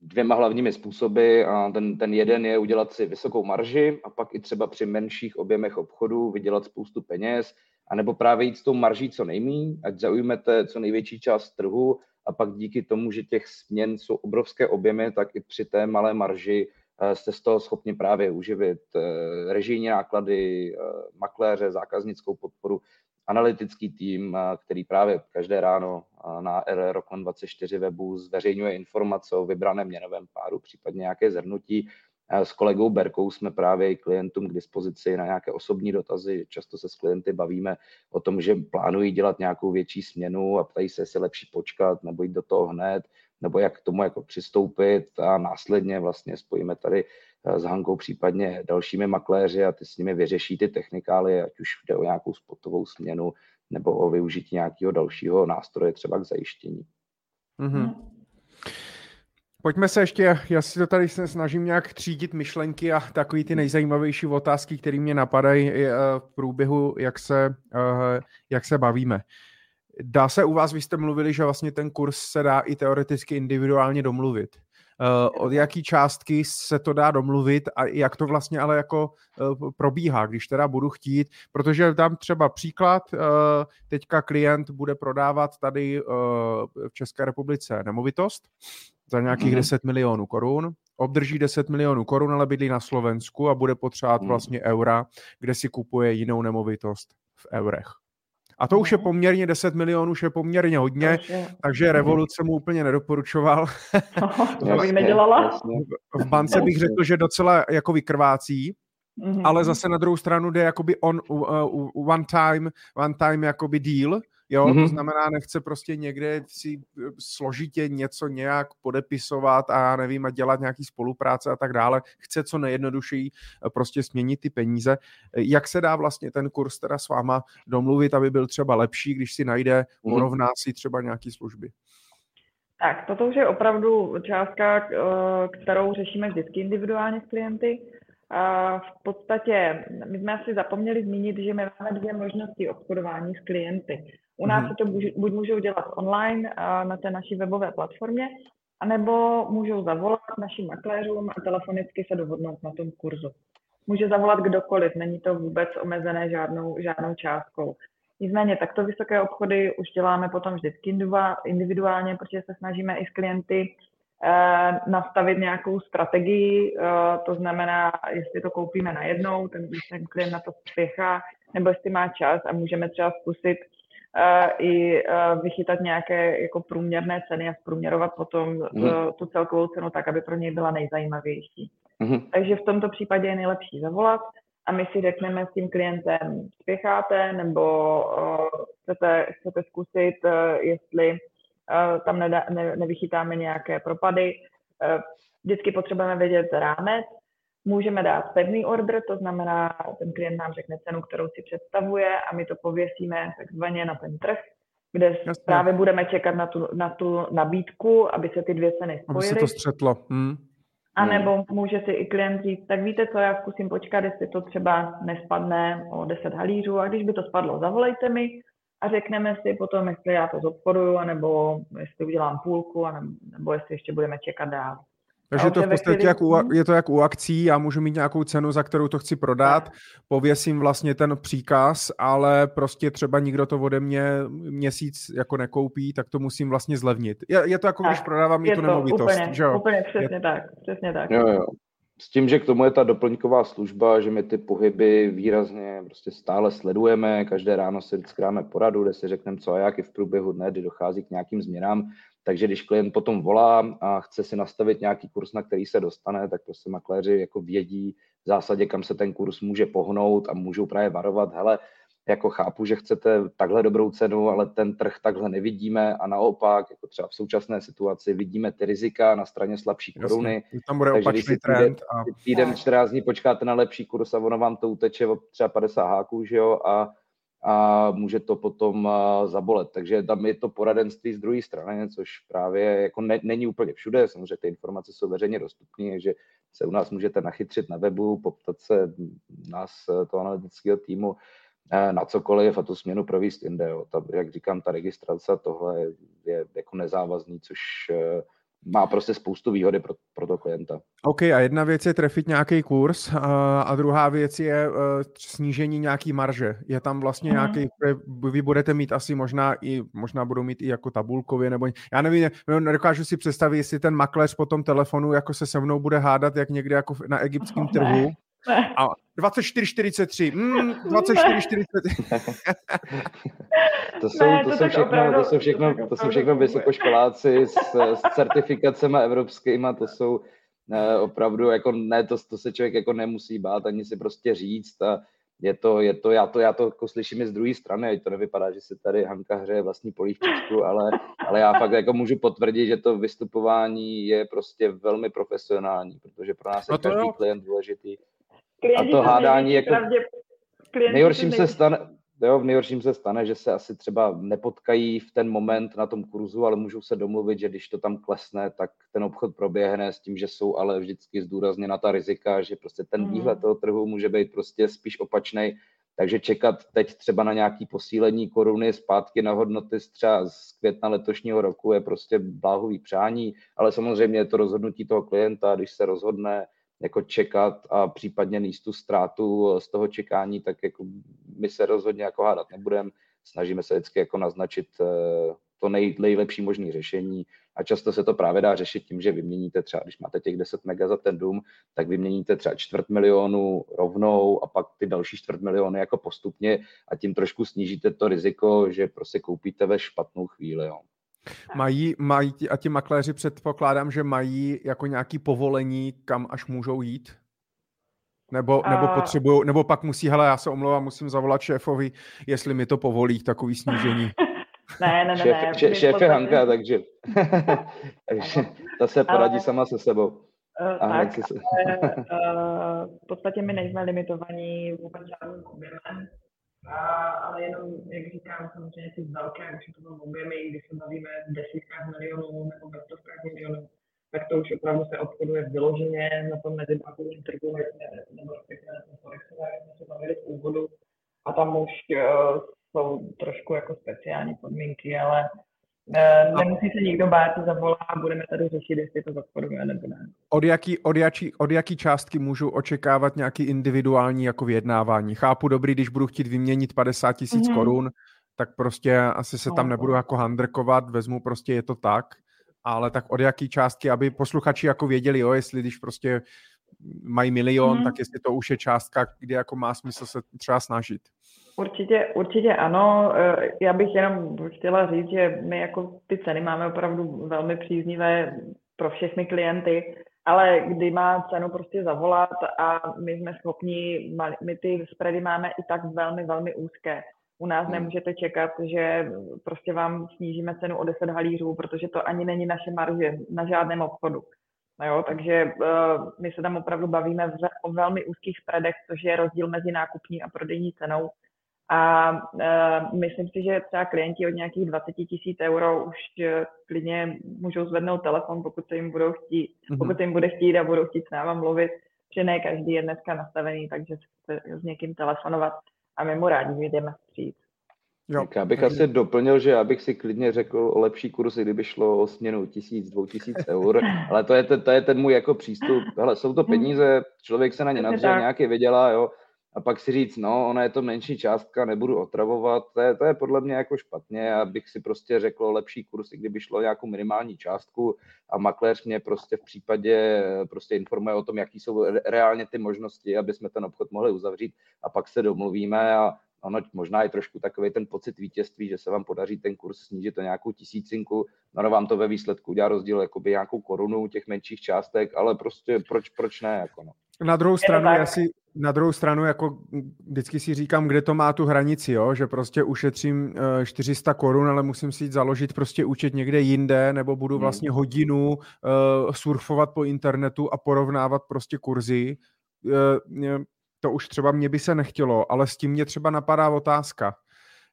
dvěma hlavními způsoby a ten, ten jeden je udělat si vysokou marži a pak i třeba při menších objemech obchodu vydělat spoustu peněz, anebo právě jít s tou marží co nejmí, ať zaujmete co největší část trhu a pak díky tomu, že těch směn jsou obrovské objemy, tak i při té malé marži Eh, jste z toho schopni právě uživit eh, režijní náklady, eh, makléře, zákaznickou podporu, analytický tým, který právě každé ráno na RROCON 24 webu zveřejňuje informace o vybraném měnovém páru, případně nějaké zhrnutí. S kolegou Berkou jsme právě i klientům k dispozici na nějaké osobní dotazy. Často se s klienty bavíme o tom, že plánují dělat nějakou větší směnu a ptají se, jestli lepší počkat nebo jít do toho hned nebo jak k tomu jako přistoupit a následně vlastně spojíme tady eh, s Hankou případně dalšími makléři a ty s nimi vyřeší ty technikály, ať už jde o nějakou spotovou směnu nebo o využití nějakého dalšího nástroje třeba k zajištění. Mm-hmm. Pojďme se ještě, já si to tady se snažím nějak třídit myšlenky a takový ty nejzajímavější otázky, které mě napadají eh, v průběhu, jak se, eh, jak se bavíme. Dá se u vás, vy jste mluvili, že vlastně ten kurz se dá i teoreticky individuálně domluvit. Uh, od jaký částky se to dá domluvit a jak to vlastně ale jako uh, probíhá, když teda budu chtít, protože dám třeba příklad, uh, teďka klient bude prodávat tady v České republice nemovitost za nějakých mm-hmm. 10 milionů korun, obdrží 10 milionů korun, ale bydlí na Slovensku a bude potřebovat mm. vlastně eura, kde si kupuje jinou nemovitost v eurech. A to už je poměrně 10 milionů, už je poměrně hodně, takže revoluce mu úplně nedoporučoval. to bych nedělala. V bance bych řekl, že docela jako vykrvácí, Mm-hmm. Ale zase na druhou stranu jde jakoby on uh, one time, one time jakoby deal, jo, mm-hmm. to znamená nechce prostě někde si eh, složitě něco nějak podepisovat a já nevím a dělat nějaký spolupráce a tak dále, chce co nejjednodušeji eh, prostě směnit ty peníze. Jak se dá vlastně ten kurz teda s váma domluvit, aby byl třeba lepší, když si najde, mm-hmm. porovná si třeba nějaký služby? Tak, toto už je opravdu částka, kterou řešíme vždycky individuálně s klienty. V podstatě my jsme asi zapomněli zmínit, že my máme dvě možnosti obchodování s klienty. U nás mm-hmm. se to buď můžou dělat online na té naší webové platformě, anebo můžou zavolat našim makléřům a telefonicky se dohodnout na tom kurzu. Může zavolat kdokoliv, není to vůbec omezené žádnou, žádnou částkou. Nicméně takto vysoké obchody už děláme potom vždycky individuálně, protože se snažíme i s klienty nastavit nějakou strategii, eh, to znamená, jestli to koupíme najednou, ten, ten klient na to spěchá, nebo jestli má čas a můžeme třeba zkusit eh, i vychytat nějaké jako průměrné ceny a zprůměrovat potom mm. tu celkovou cenu tak, aby pro něj byla nejzajímavější. Mm. Takže v tomto případě je nejlepší zavolat a my si řekneme s tím klientem, spěcháte nebo chcete, chcete zkusit, jestli tam nedá, ne, nevychytáme nějaké propady. vždycky potřebujeme vědět rámec, můžeme dát pevný order, to znamená, ten klient nám řekne cenu, kterou si představuje a my to pověsíme takzvaně na ten trh, kde Jasně. právě budeme čekat na tu, na tu nabídku, aby se ty dvě ceny spojily. Aby se to střetlo. Hmm. A nebo může si i klient říct, tak víte co, já zkusím počkat, jestli to třeba nespadne o 10 halířů a když by to spadlo, zavolejte mi a řekneme si potom, jestli já to zobchoduju, nebo jestli udělám půlku, nebo jestli ještě budeme čekat dál. Takže to v podstatě jak u, je to jak u akcí, já můžu mít nějakou cenu, za kterou to chci prodat, pověsím vlastně ten příkaz, ale prostě třeba nikdo to ode mě měsíc jako nekoupí, tak to musím vlastně zlevnit. Je, je to jako tak, když prodávám mi tu nemovitost, úplně, že jo? Úplně přesně je... tak, přesně tak. Jo, jo. S tím, že k tomu je ta doplňková služba, že my ty pohyby výrazně prostě stále sledujeme, každé ráno si vždycky dáme poradu, kde si řekneme co a jak i v průběhu dne, kdy dochází k nějakým změnám, takže když klient potom volá a chce si nastavit nějaký kurz, na který se dostane, tak prostě makléři jako vědí v zásadě, kam se ten kurz může pohnout a můžou právě varovat, hele, jako chápu, že chcete takhle dobrou cenu, ale ten trh takhle nevidíme a naopak, jako třeba v současné situaci, vidíme ty rizika na straně slabší koruny. Jasně, tam bude takže opačný trend. A... Týden 14 dní počkáte na lepší kurz a ono vám to uteče o třeba 50 háků, že jo, a a může to potom zabolet. Takže tam je to poradenství z druhé strany, což právě jako ne, není úplně všude. Samozřejmě ty informace jsou veřejně dostupné, takže se u nás můžete nachytřit na webu, poptat se nás, toho analytického týmu, na cokoliv a tu směnu provést jinde. Jo. Ta, jak říkám, ta registrace tohle je, je jako nezávazný, což má prostě spoustu výhody pro, pro to klienta. OK, a jedna věc je trefit nějaký kurz a, a druhá věc je uh, snížení nějaký marže. Je tam vlastně uh-huh. nějaký, vy budete mít asi možná i, možná budou mít i jako tabulkově, nebo já nevím, nedokážu si představit, jestli ten makléř po tom telefonu jako se se mnou bude hádat, jak někde jako na egyptském trhu. A 24,43. Mm, 24,43. to jsou, ne, to, to, jsou všechno, opravdu, to jsou všechno, to, to jsou všechno vysokoškoláci s, s certifikacemi evropskými, to jsou ne, opravdu, jako ne, to, to se člověk jako nemusí bát ani si prostě říct a je to, je to, já to, já to jako slyším i z druhé strany, ať to nevypadá, že se tady Hanka hřeje vlastní polívčičku, ale, ale já fakt jako můžu potvrdit, že to vystupování je prostě velmi profesionální, protože pro nás je no každý jo. klient důležitý. Klienti a to hádání jako... Pravdě, nejhorším se stane, jo, v nejhorším se stane, že se asi třeba nepotkají v ten moment na tom kurzu, ale můžou se domluvit, že když to tam klesne, tak ten obchod proběhne s tím, že jsou ale vždycky zdůrazněna ta rizika, že prostě ten mm. výhled toho trhu může být prostě spíš opačný. Takže čekat teď třeba na nějaký posílení koruny zpátky na hodnoty třeba z května letošního roku je prostě bláhový přání, ale samozřejmě je to rozhodnutí toho klienta, když se rozhodne jako čekat a případně níst tu ztrátu z toho čekání, tak jako my se rozhodně jako hádat nebudeme. Snažíme se vždycky jako naznačit eh, to nej, nejlepší možné řešení a často se to právě dá řešit tím, že vyměníte třeba, když máte těch 10 mega za ten dům, tak vyměníte třeba čtvrt milionu rovnou a pak ty další čtvrt miliony jako postupně a tím trošku snížíte to riziko, že prostě koupíte ve špatnou chvíli. Jo. Mají, mají a ti makléři předpokládám, že mají jako nějaký povolení, kam až můžou jít? Nebo, nebo uh... potřebují, nebo pak musí, hele, já se omlouvám, musím zavolat šéfovi, jestli mi to povolí, takový snížení. ne, ne, ne, šéf, ne. Šéf, šéf je Hanka, takže, takže ta se poradí Ale... sama se sebou. Uh, tak, se... ale, uh, v podstatě my nejsme limitovaní vůbec žádným objemem. A, ale jenom, jak říkám, samozřejmě ty velké, už to bylo objemy, když se bavíme desítkách milionů nebo ve stovkách milionů, tak to už opravdu se obchoduje vyloženě na tom mezibankovním trhu, nebo respektive na tom Forexové, jak jsme se bavili v úvodu. A tam už uh, jsou trošku jako speciální podmínky, ale nemusí se nikdo bát, zavolá a budeme tady řešit, jestli to zaspoduje nebo ne. Od jaký, od, jaký, od jaký částky můžu očekávat nějaký individuální jako vyjednávání? Chápu dobrý, když budu chtít vyměnit 50 tisíc mm-hmm. korun, tak prostě asi se tam nebudu jako handrkovat, vezmu prostě je to tak, ale tak od jaký částky, aby posluchači jako věděli, jo, jestli když prostě mají milion, mm-hmm. tak jestli to už je částka, kde jako má smysl se třeba snažit. Určitě, určitě ano. E, já bych jenom chtěla říct, že my jako ty ceny máme opravdu velmi příznivé pro všechny klienty, ale kdy má cenu prostě zavolat a my jsme schopni, my ty spready máme i tak velmi, velmi úzké. U nás hmm. nemůžete čekat, že prostě vám snížíme cenu o 10 halířů, protože to ani není naše marže na žádném obchodu. No jo, takže uh, my se tam opravdu bavíme v, o velmi úzkých spreadech, což je rozdíl mezi nákupní a prodejní cenou. A uh, myslím si, že třeba klienti od nějakých 20 tisíc euro už uh, klidně můžou zvednout telefon, pokud se jim budou chtít, mm-hmm. pokud se jim bude chtít a budou chtít s náma mluvit, že ne každý je dneska nastavený, takže chce s někým telefonovat a my mu rádi jdeme vstříc. Jo. Tak já bych asi doplnil, že já bych si klidně řekl o lepší kurzy, kdyby šlo o směnu tisíc, dvou tisíc eur, ale to je, ten, to je ten můj jako přístup. Hele, jsou to peníze, člověk se na ně nadře, nějaký vydělá, jo, a pak si říct, no, ona je to menší částka, nebudu otravovat, to je, to je podle mě jako špatně, abych si prostě řekl lepší kurz, kdyby šlo nějakou minimální částku a makléř mě prostě v případě prostě informuje o tom, jaký jsou reálně ty možnosti, aby jsme ten obchod mohli uzavřít a pak se domluvíme a ono možná je trošku takový ten pocit vítězství, že se vám podaří ten kurz snížit o nějakou tisícinku, no vám to ve výsledku udělá rozdíl jakoby nějakou korunu těch menších částek, ale prostě proč, proč ne? Jako no. Na druhou stranu, já si, na druhou stranu, jako vždycky si říkám, kde to má tu hranici, jo? že prostě ušetřím 400 eh, korun, ale musím si jít založit prostě účet někde jinde, nebo budu hmm. vlastně hodinu uh, surfovat po internetu a porovnávat prostě kurzy. Uh, to už třeba mě by se nechtělo, ale s tím mě třeba napadá otázka.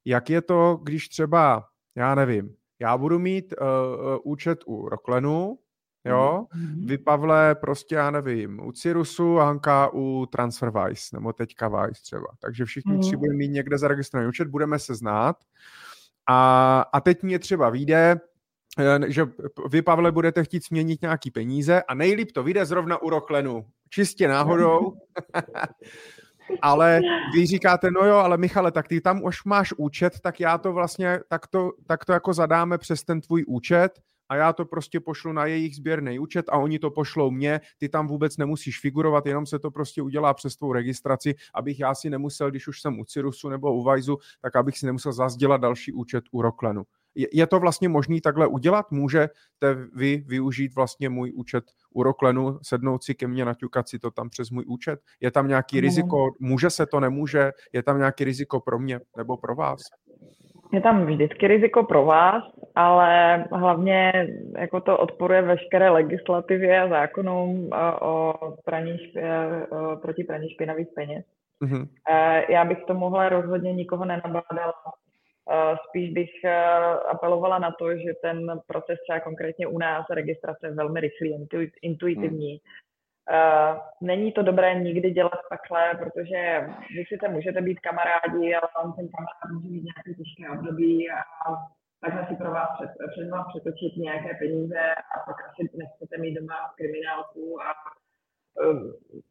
Jak je to, když třeba, já nevím, já budu mít uh, účet u Roklenu, jo, mm-hmm. vy Pavle prostě, já nevím, u Cirusu, Hanka u TransferWise, nebo teďka Wise třeba. Takže všichni mm-hmm. tři budeme mít někde zaregistrovaný účet, budeme se znát. A, a teď mě třeba vyjde, že vy, Pavle, budete chtít změnit nějaký peníze a nejlíp to vyjde zrovna u Roklenu. Čistě náhodou. ale vy říkáte, no jo, ale Michale, tak ty tam už máš účet, tak já to vlastně, tak to, tak to jako zadáme přes ten tvůj účet a já to prostě pošlu na jejich sběrný účet a oni to pošlou mně, ty tam vůbec nemusíš figurovat, jenom se to prostě udělá přes tvou registraci, abych já si nemusel, když už jsem u Cirusu nebo u Vajzu, tak abych si nemusel zazdělat další účet u Roklenu. Je, to vlastně možné takhle udělat? Můžete vy využít vlastně můj účet u Roklenu, sednout si ke mně, naťukat si to tam přes můj účet? Je tam nějaký riziko? Může se to, nemůže? Je tam nějaký riziko pro mě nebo pro vás? Je tam vždycky riziko pro vás, ale hlavně jako to odporuje veškeré legislativě a zákonům o praní, proti praní špinavých peněz. Mm-hmm. Já bych to mohla rozhodně nikoho nenabádala Eh, spíš bych apelovala na to, že ten proces třeba konkrétně u nás registrace je velmi rychlý, intuitivní. Hmm. Není to dobré nikdy dělat takhle, protože vy sice můžete být kamarádi, ale on ten kamarád může mít nějaké těžké období a takhle si pro vás před, před vás přetočit nějaké peníze a pak asi nechcete mít doma kriminálku a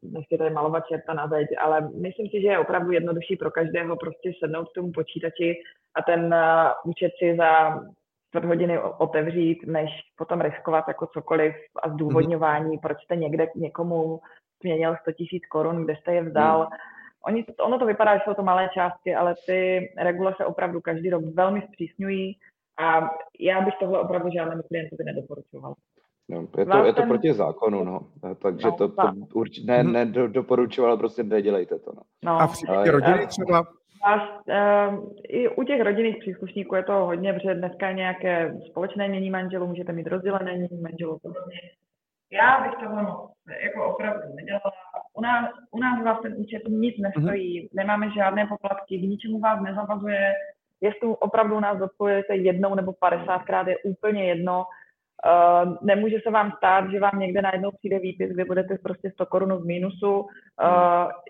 nechci tady malovat čerta na zeď, ale myslím si, že je opravdu jednodušší pro každého prostě sednout k tomu počítači a ten uh, účet si za čtvrt hodiny otevřít, než potom riskovat jako cokoliv a zdůvodňování, proč jste někde někomu změnil 100 tisíc korun, kde jste je vzdal. Hmm. Oni, ono to vypadá, že jsou to malé částky, ale ty regulace opravdu každý rok velmi zpřísňují a já bych tohle opravdu žádnému klientovi nedoporučoval. No, je, to, je to proti zákonu, no. Takže no, to, to určitě ne, ne do, doporučoval, ale prostě nedělejte to. No. no. A v případě rodiny třeba? A, uh, I u těch rodinných příslušníků je to hodně, protože dneska nějaké společné mění manželů, můžete mít rozdělené mění manželů. Já bych to moc jako opravdu nedělala. U nás, u nás vás ten účet nic nestojí, mm-hmm. nemáme žádné poplatky, k ničemu vás nezavazuje. Jestli opravdu nás odpojujete jednou nebo 50krát, je úplně jedno Uh, nemůže se vám stát, že vám někde najednou přijde výpis, kde budete prostě 100 korun v mínusu. Uh,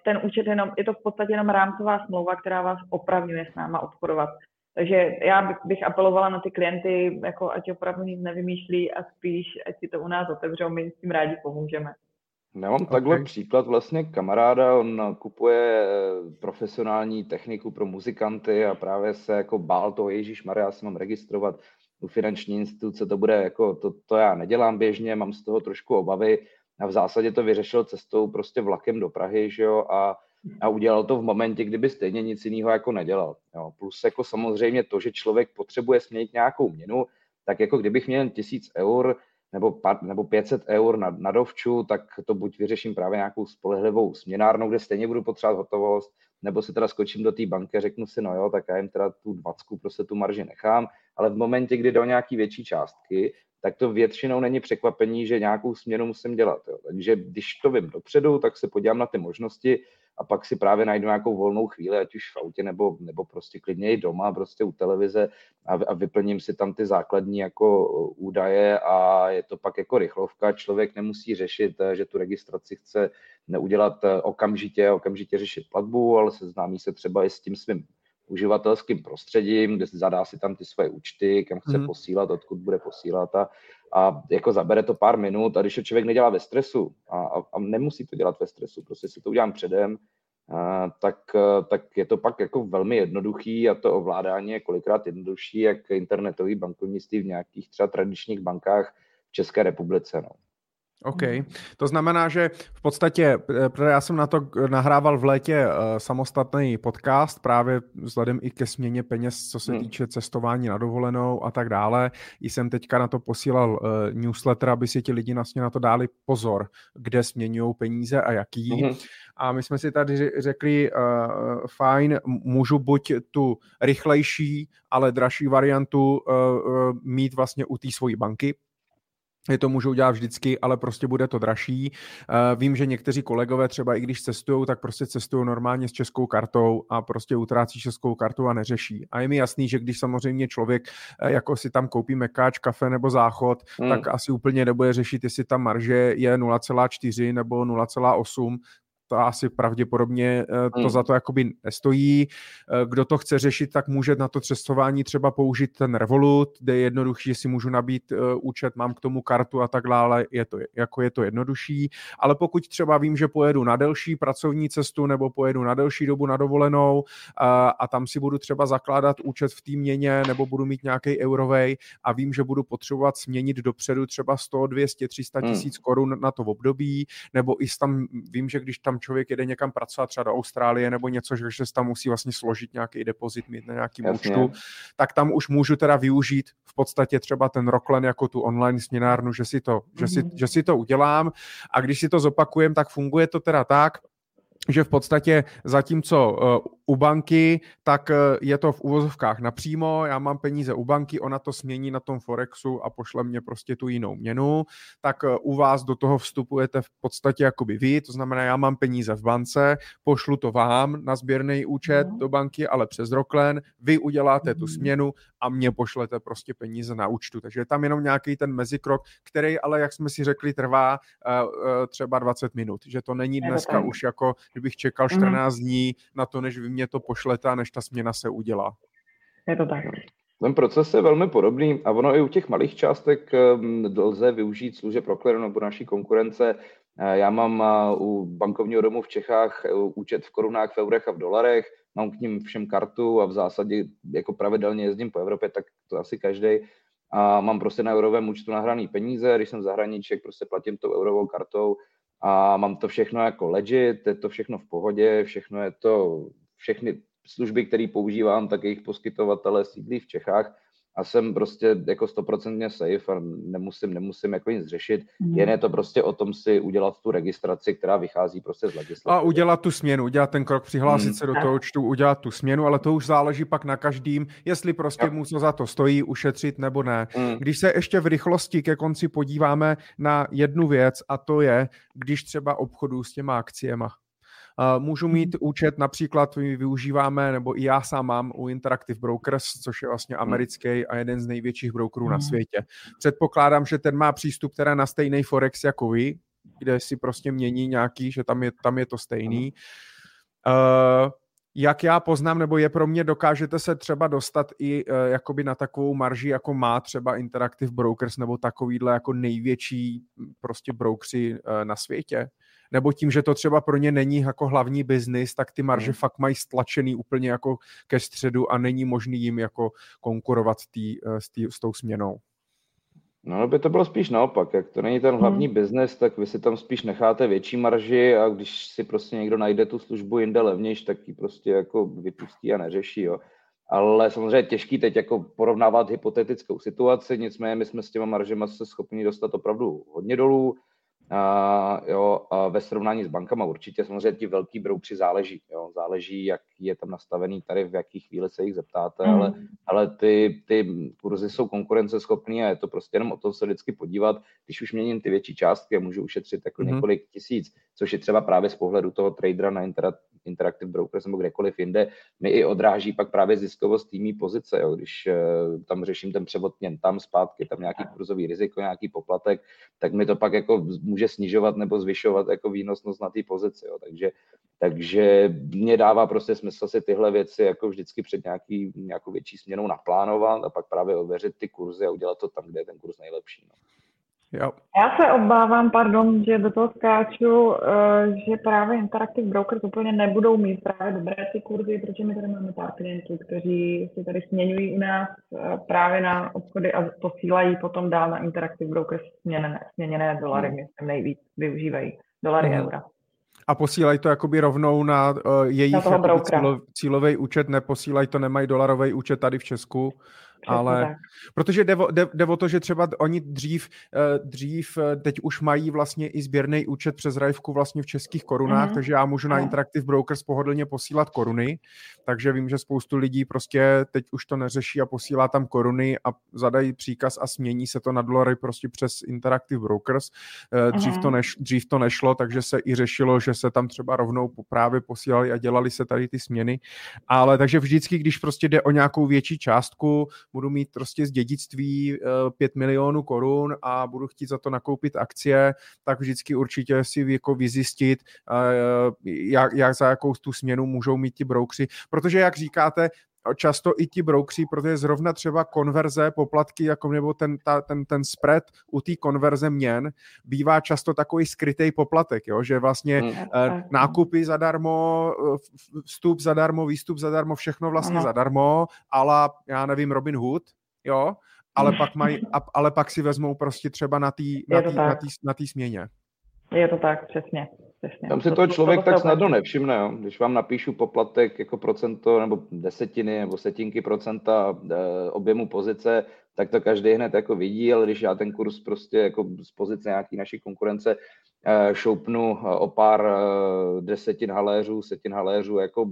ten účet jenom, je to v podstatě jenom rámcová smlouva, která vás opravňuje s náma obchodovat. Takže já bych, bych apelovala na ty klienty, jako ať opravdu nic nevymýšlí a spíš, ať si to u nás otevřou, my s tím rádi pomůžeme. Já mám okay. takhle příklad vlastně kamaráda, on kupuje profesionální techniku pro muzikanty a právě se jako bál toho, Ježíš Maria, já si mám registrovat u finanční instituce to bude jako, to, to já nedělám běžně, mám z toho trošku obavy a v zásadě to vyřešil cestou prostě vlakem do Prahy, že jo, a, a udělal to v momentě, kdyby stejně nic jiného jako nedělal. Jo. Plus jako samozřejmě to, že člověk potřebuje směnit nějakou měnu, tak jako kdybych měl tisíc eur nebo, nebo 500 eur na, na dovču, tak to buď vyřeším právě nějakou spolehlivou směnárnou, kde stejně budu potřebovat hotovost, nebo si teda skočím do té banky a řeknu si, no jo, tak já jim teda tu 20, prostě tu marži nechám, ale v momentě, kdy do nějaký větší částky, tak to většinou není překvapení, že nějakou směnu musím dělat. Jo. Takže když to vím dopředu, tak se podívám na ty možnosti a pak si právě najdu nějakou volnou chvíli, ať už v autě nebo, nebo prostě klidně i doma, prostě u televize a, a vyplním si tam ty základní jako údaje a je to pak jako rychlovka. Člověk nemusí řešit, že tu registraci chce neudělat okamžitě, okamžitě řešit platbu, ale seznámí se třeba i s tím svým uživatelským prostředím, kde zadá si tam ty svoje účty, kam chce mm. posílat, odkud bude posílat a, a jako zabere to pár minut a když to člověk nedělá ve stresu a, a, a nemusí to dělat ve stresu, prostě si to udělám předem, a, tak, tak je to pak jako velmi jednoduchý a to ovládání je kolikrát jednodušší, jak internetový bankovnictví v nějakých třeba tradičních bankách v České republice. No. OK. To znamená, že v podstatě, eh, protože já jsem na to nahrával v létě uh, samostatný podcast právě vzhledem i ke směně peněz, co se hmm. týče cestování na dovolenou a tak dále. I jsem teďka na to posílal uh, newsletter, aby si ti lidi vlastně na to dali pozor, kde směňují peníze a jaký. Hmm. A my jsme si tady řekli, uh, fajn, můžu buď tu rychlejší, ale dražší variantu uh, uh, mít vlastně u té svojí banky, je to můžou dělat vždycky, ale prostě bude to dražší. Uh, vím, že někteří kolegové třeba i když cestují, tak prostě cestují normálně s českou kartou a prostě utrácí českou kartu a neřeší. A je mi jasný, že když samozřejmě člověk uh, jako si tam koupí mekáč, kafe nebo záchod, hmm. tak asi úplně nebude řešit, jestli ta marže je 0,4 nebo 0,8, to asi pravděpodobně eh, to hmm. za to jakoby nestojí. Eh, kdo to chce řešit, tak může na to cestování třeba použít ten Revolut, kde je jednodušší, že si můžu nabít eh, účet, mám k tomu kartu a tak dále, je to, jako je to jednodušší. Ale pokud třeba vím, že pojedu na delší pracovní cestu nebo pojedu na delší dobu na dovolenou a, a tam si budu třeba zakládat účet v té měně nebo budu mít nějaký eurovej a vím, že budu potřebovat směnit dopředu třeba 100, 200, 300 tisíc hmm. korun na to v období, nebo i tam vím, že když tam tam člověk jede někam pracovat, třeba do Austrálie nebo něco, že se tam musí vlastně složit nějaký depozit, mít na nějakým Jasně. účtu, tak tam už můžu teda využít v podstatě třeba ten Rocklen jako tu online směnárnu, že si to, mm-hmm. že si, mhm. že si to udělám a když si to zopakujem, tak funguje to teda tak, že v podstatě zatímco eh, u banky, tak eh, je to v uvozovkách napřímo, já mám peníze u banky, ona to smění na tom Forexu a pošle mě prostě tu jinou měnu, tak eh, u vás do toho vstupujete v podstatě jakoby vy, to znamená, já mám peníze v bance, pošlu to vám na sběrný účet no. do banky, ale přes Rocklen, vy uděláte tu mhm. směnu a mě pošlete prostě peníze na účtu, takže je tam jenom nějaký ten mezikrok, který ale, jak jsme si řekli, trvá uh, třeba 20 minut, že to není dneska už jako, kdybych čekal 14 mhm. dní na to, než vy mě to pošlete, než ta směna se udělá. Je to tak. Ten proces je velmi podobný a ono i u těch malých částek ehm, lze využít služeb Proclear nebo naší konkurence. Eh, já mám eh, u bankovního domu v Čechách eh, účet v korunách, v eurech a v dolarech, mám k ním všem kartu a v zásadě jako pravidelně jezdím po Evropě, tak to asi každý. A mám prostě na eurovém účtu nahraný peníze, když jsem v zahraničí, prostě platím tou eurovou kartou a mám to všechno jako legit, je to všechno v pohodě, všechno je to všechny služby, které používám, tak jejich poskytovatele sídlí v Čechách a jsem prostě jako stoprocentně safe a nemusím, nemusím jako nic řešit. Mm. Jen je to prostě o tom si udělat tu registraci, která vychází prostě z legislativy. A udělat tu směnu, udělat ten krok, přihlásit mm. se do toho účtu, udělat tu směnu, ale to už záleží pak na každým, jestli prostě mu to za to stojí, ušetřit nebo ne. Mm. Když se ještě v rychlosti ke konci podíváme na jednu věc a to je, když třeba obchodu s těma akciema. Můžu mít účet, například my využíváme, nebo i já sám mám u Interactive Brokers, což je vlastně mhm. americký a jeden z největších brokerů na mhm. světě. Předpokládám, že ten má přístup teda na stejný Forex jako vy, kde si prostě mění nějaký, že tam je, tam je to stejný. Uh, jak já poznám, nebo je pro mě, dokážete se třeba dostat i uh, jakoby na takovou marži, jako má třeba Interactive Brokers, nebo takovýhle jako největší prostě brokeři uh, na světě? Nebo tím, že to třeba pro ně není jako hlavní biznis, tak ty marže hmm. fakt mají stlačený úplně jako ke středu a není možný jim jako konkurovat tý, eh, s, tý, s tou směnou. No, by to bylo spíš naopak. Jak to není ten hlavní hmm. biznes, tak vy si tam spíš necháte větší marži a když si prostě někdo najde tu službu jinde levnější, tak ji prostě jako vypustí a neřeší. Jo. Ale samozřejmě těžký teď jako porovnávat hypotetickou situaci, nicméně my jsme s těma maržema se schopni dostat opravdu hodně dolů a, jo, a ve srovnání s bankama určitě samozřejmě ti velký broukři záleží. Jo, záleží, jak je tam nastavený tady, v jaký chvíli se jich zeptáte, mm. ale, ale ty, ty kurzy jsou konkurenceschopný a je to prostě jenom o to se vždycky podívat, když už měním ty větší částky, můžu ušetřit jako mm. několik tisíc, což je třeba právě z pohledu toho tradera na Interactive Brokers nebo kdekoliv jinde, mi i odráží pak právě ziskovost týmí pozice, jo, když uh, tam řeším ten převod měn tam zpátky, tam nějaký kurzový riziko, nějaký poplatek, tak mi to pak jako může snižovat nebo zvyšovat jako výnosnost na té pozici. Jo. Takže, takže mě dává prostě smysl si tyhle věci jako vždycky před nějaký, nějakou větší směnou naplánovat a pak právě ověřit ty kurzy a udělat to tam, kde je ten kurz nejlepší. No. Jo. Já se obávám, pardon, že do toho skáču, eh, že právě Interactive Brokers úplně nebudou mít právě dobré ty kurzy, protože my tady máme pár klientů, kteří si tady směňují u nás eh, právě na obchody a posílají potom dál na Interactive Brokers směněné, směněné dolary, hmm. myslím nejvíc využívají dolary, hmm. eura. A posílají to jakoby rovnou na uh, jejich cílo, cílový účet, neposílají to, nemají dolarový účet tady v Česku, ale tak. protože jde o, jde, jde o to, že třeba oni dřív, eh, dřív eh, teď už mají vlastně i sběrný účet přes Rajvku vlastně v českých korunách, mm-hmm. takže já můžu na Interactive Brokers pohodlně posílat koruny, takže vím, že spoustu lidí prostě teď už to neřeší a posílá tam koruny a zadají příkaz a smění se to na dolary prostě přes Interactive Brokers. Dřív, mm-hmm. to, neš, dřív to nešlo, takže se i řešilo, že se tam třeba rovnou právě posílali a dělali se tady ty směny, ale takže vždycky, když prostě jde o nějakou větší částku, budu mít prostě z dědictví 5 eh, milionů korun a budu chtít za to nakoupit akcie, tak vždycky určitě si jako vyzjistit, eh, jak, jak za jakou tu směnu můžou mít ti broukři, protože jak říkáte, často i ti broukři, protože zrovna třeba konverze, poplatky, jako nebo ten, ta, ten, ten spread u té konverze měn bývá často takový skrytý poplatek, jo? že vlastně mm. eh, nákupy zadarmo, vstup zadarmo, výstup zadarmo, všechno vlastně mm. zadarmo, ale já nevím, Robin Hood, jo, ale pak, mají, ale pak si vezmou prostě třeba na té na tý, na tý, na tý směně. Je to tak, přesně. Přesně. Tam si to, toho člověk to, tak snadno nevšimne, jo? když vám napíšu poplatek jako procento nebo desetiny nebo setinky procenta e, objemu pozice, tak to každý hned jako vidí, ale když já ten kurz prostě jako z pozice nějaký naší konkurence e, šoupnu e, o pár e, desetin haléřů, setin haléřů jako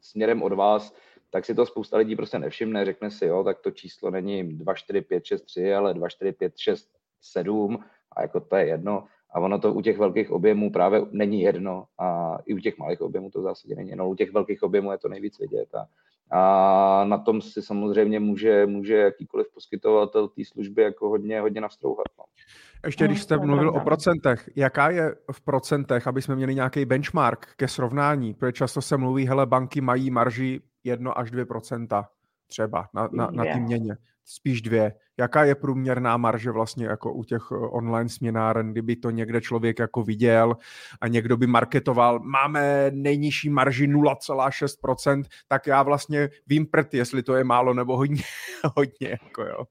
směrem od vás, tak si to spousta lidí prostě nevšimne, řekne si, jo, tak to číslo není 2, 4, 5, 6, 3, ale 2, 4, 5, 6, 7 a jako to je jedno a ono to u těch velkých objemů právě není jedno a i u těch malých objemů to v zásadě není jedno. U těch velkých objemů je to nejvíc vidět a, a na tom si samozřejmě může, může jakýkoliv poskytovatel té služby jako hodně, hodně nastrouhat. No. Ještě když jste mluvil o procentech, jaká je v procentech, aby jsme měli nějaký benchmark ke srovnání, protože často se mluví, hele, banky mají marži 1 až 2 třeba na, na, na té měně spíš dvě. Jaká je průměrná marže vlastně jako u těch eh, online směnáren, kdyby to někde člověk jako viděl a někdo by marketoval, máme nejnižší marži 0,6%, tak já vlastně vím prd, jestli to je málo nebo hodně, hodně jako jo.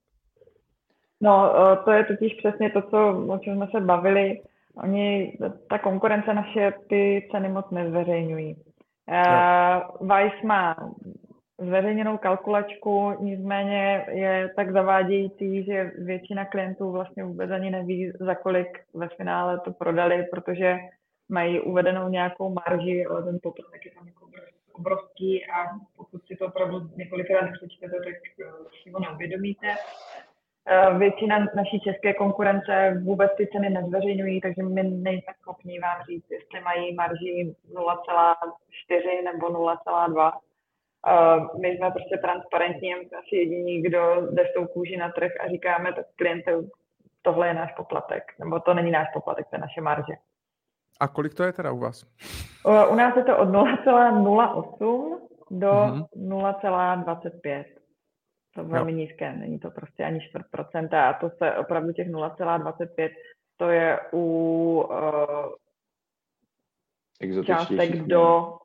No, eh, to je totiž přesně to, co, o čem jsme se bavili. Oni, ta konkurence naše ty ceny moc nezveřejňují. Uh, Vice má zveřejněnou kalkulačku, nicméně je tak zavádějící, že většina klientů vlastně vůbec ani neví, za kolik ve finále to prodali, protože mají uvedenou nějakou marži, ale ten poplatek je tam jako obrovský a pokud si to opravdu několikrát přečtete, tak eh, si ho neuvědomíte. Eh, většina naší české konkurence vůbec ty ceny nezveřejňují, takže my nejsme schopni vám říct, jestli mají marži 0,4 nebo 0,2 Uh, my jsme prostě transparentní, my jsme asi jediní, kdo jde s tou kůži na trh a říkáme tak klientům, tohle je náš poplatek, nebo to není náš poplatek, to je naše marže. A kolik to je teda u vás? Uh, u nás je to od 0,08 do mm-hmm. 0,25. To je velmi jo. nízké, není to prostě ani čtvrt procenta a to se opravdu těch 0,25 to je u uh, částek do,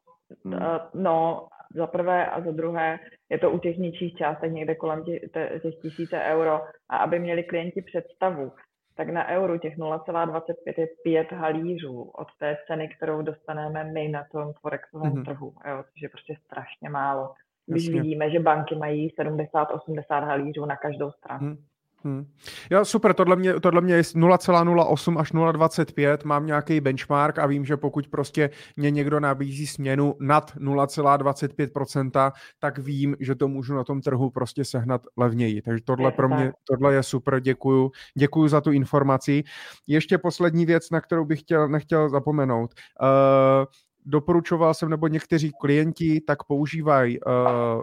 hmm. uh, no za prvé a za druhé je to u těch nižších částek někde kolem těch, těch tisíce euro a aby měli klienti představu, tak na euro těch 0,25 je 5 halířů od té ceny, kterou dostaneme my na tom forexovém mm-hmm. trhu, jo, což je prostě strašně málo. Když Jasně. vidíme, že banky mají 70-80 halířů na každou stranu. Hmm. Hmm. Jo, super, tohle mě, tohle mě je 0,08 až 0,25, mám nějaký benchmark a vím, že pokud prostě mě někdo nabízí směnu nad 0,25%, tak vím, že to můžu na tom trhu prostě sehnat levněji. Takže tohle pro mě, tohle je super, děkuju. Děkuju za tu informaci. Ještě poslední věc, na kterou bych chtěl, nechtěl zapomenout. Uh, doporučoval jsem, nebo někteří klienti tak používají uh,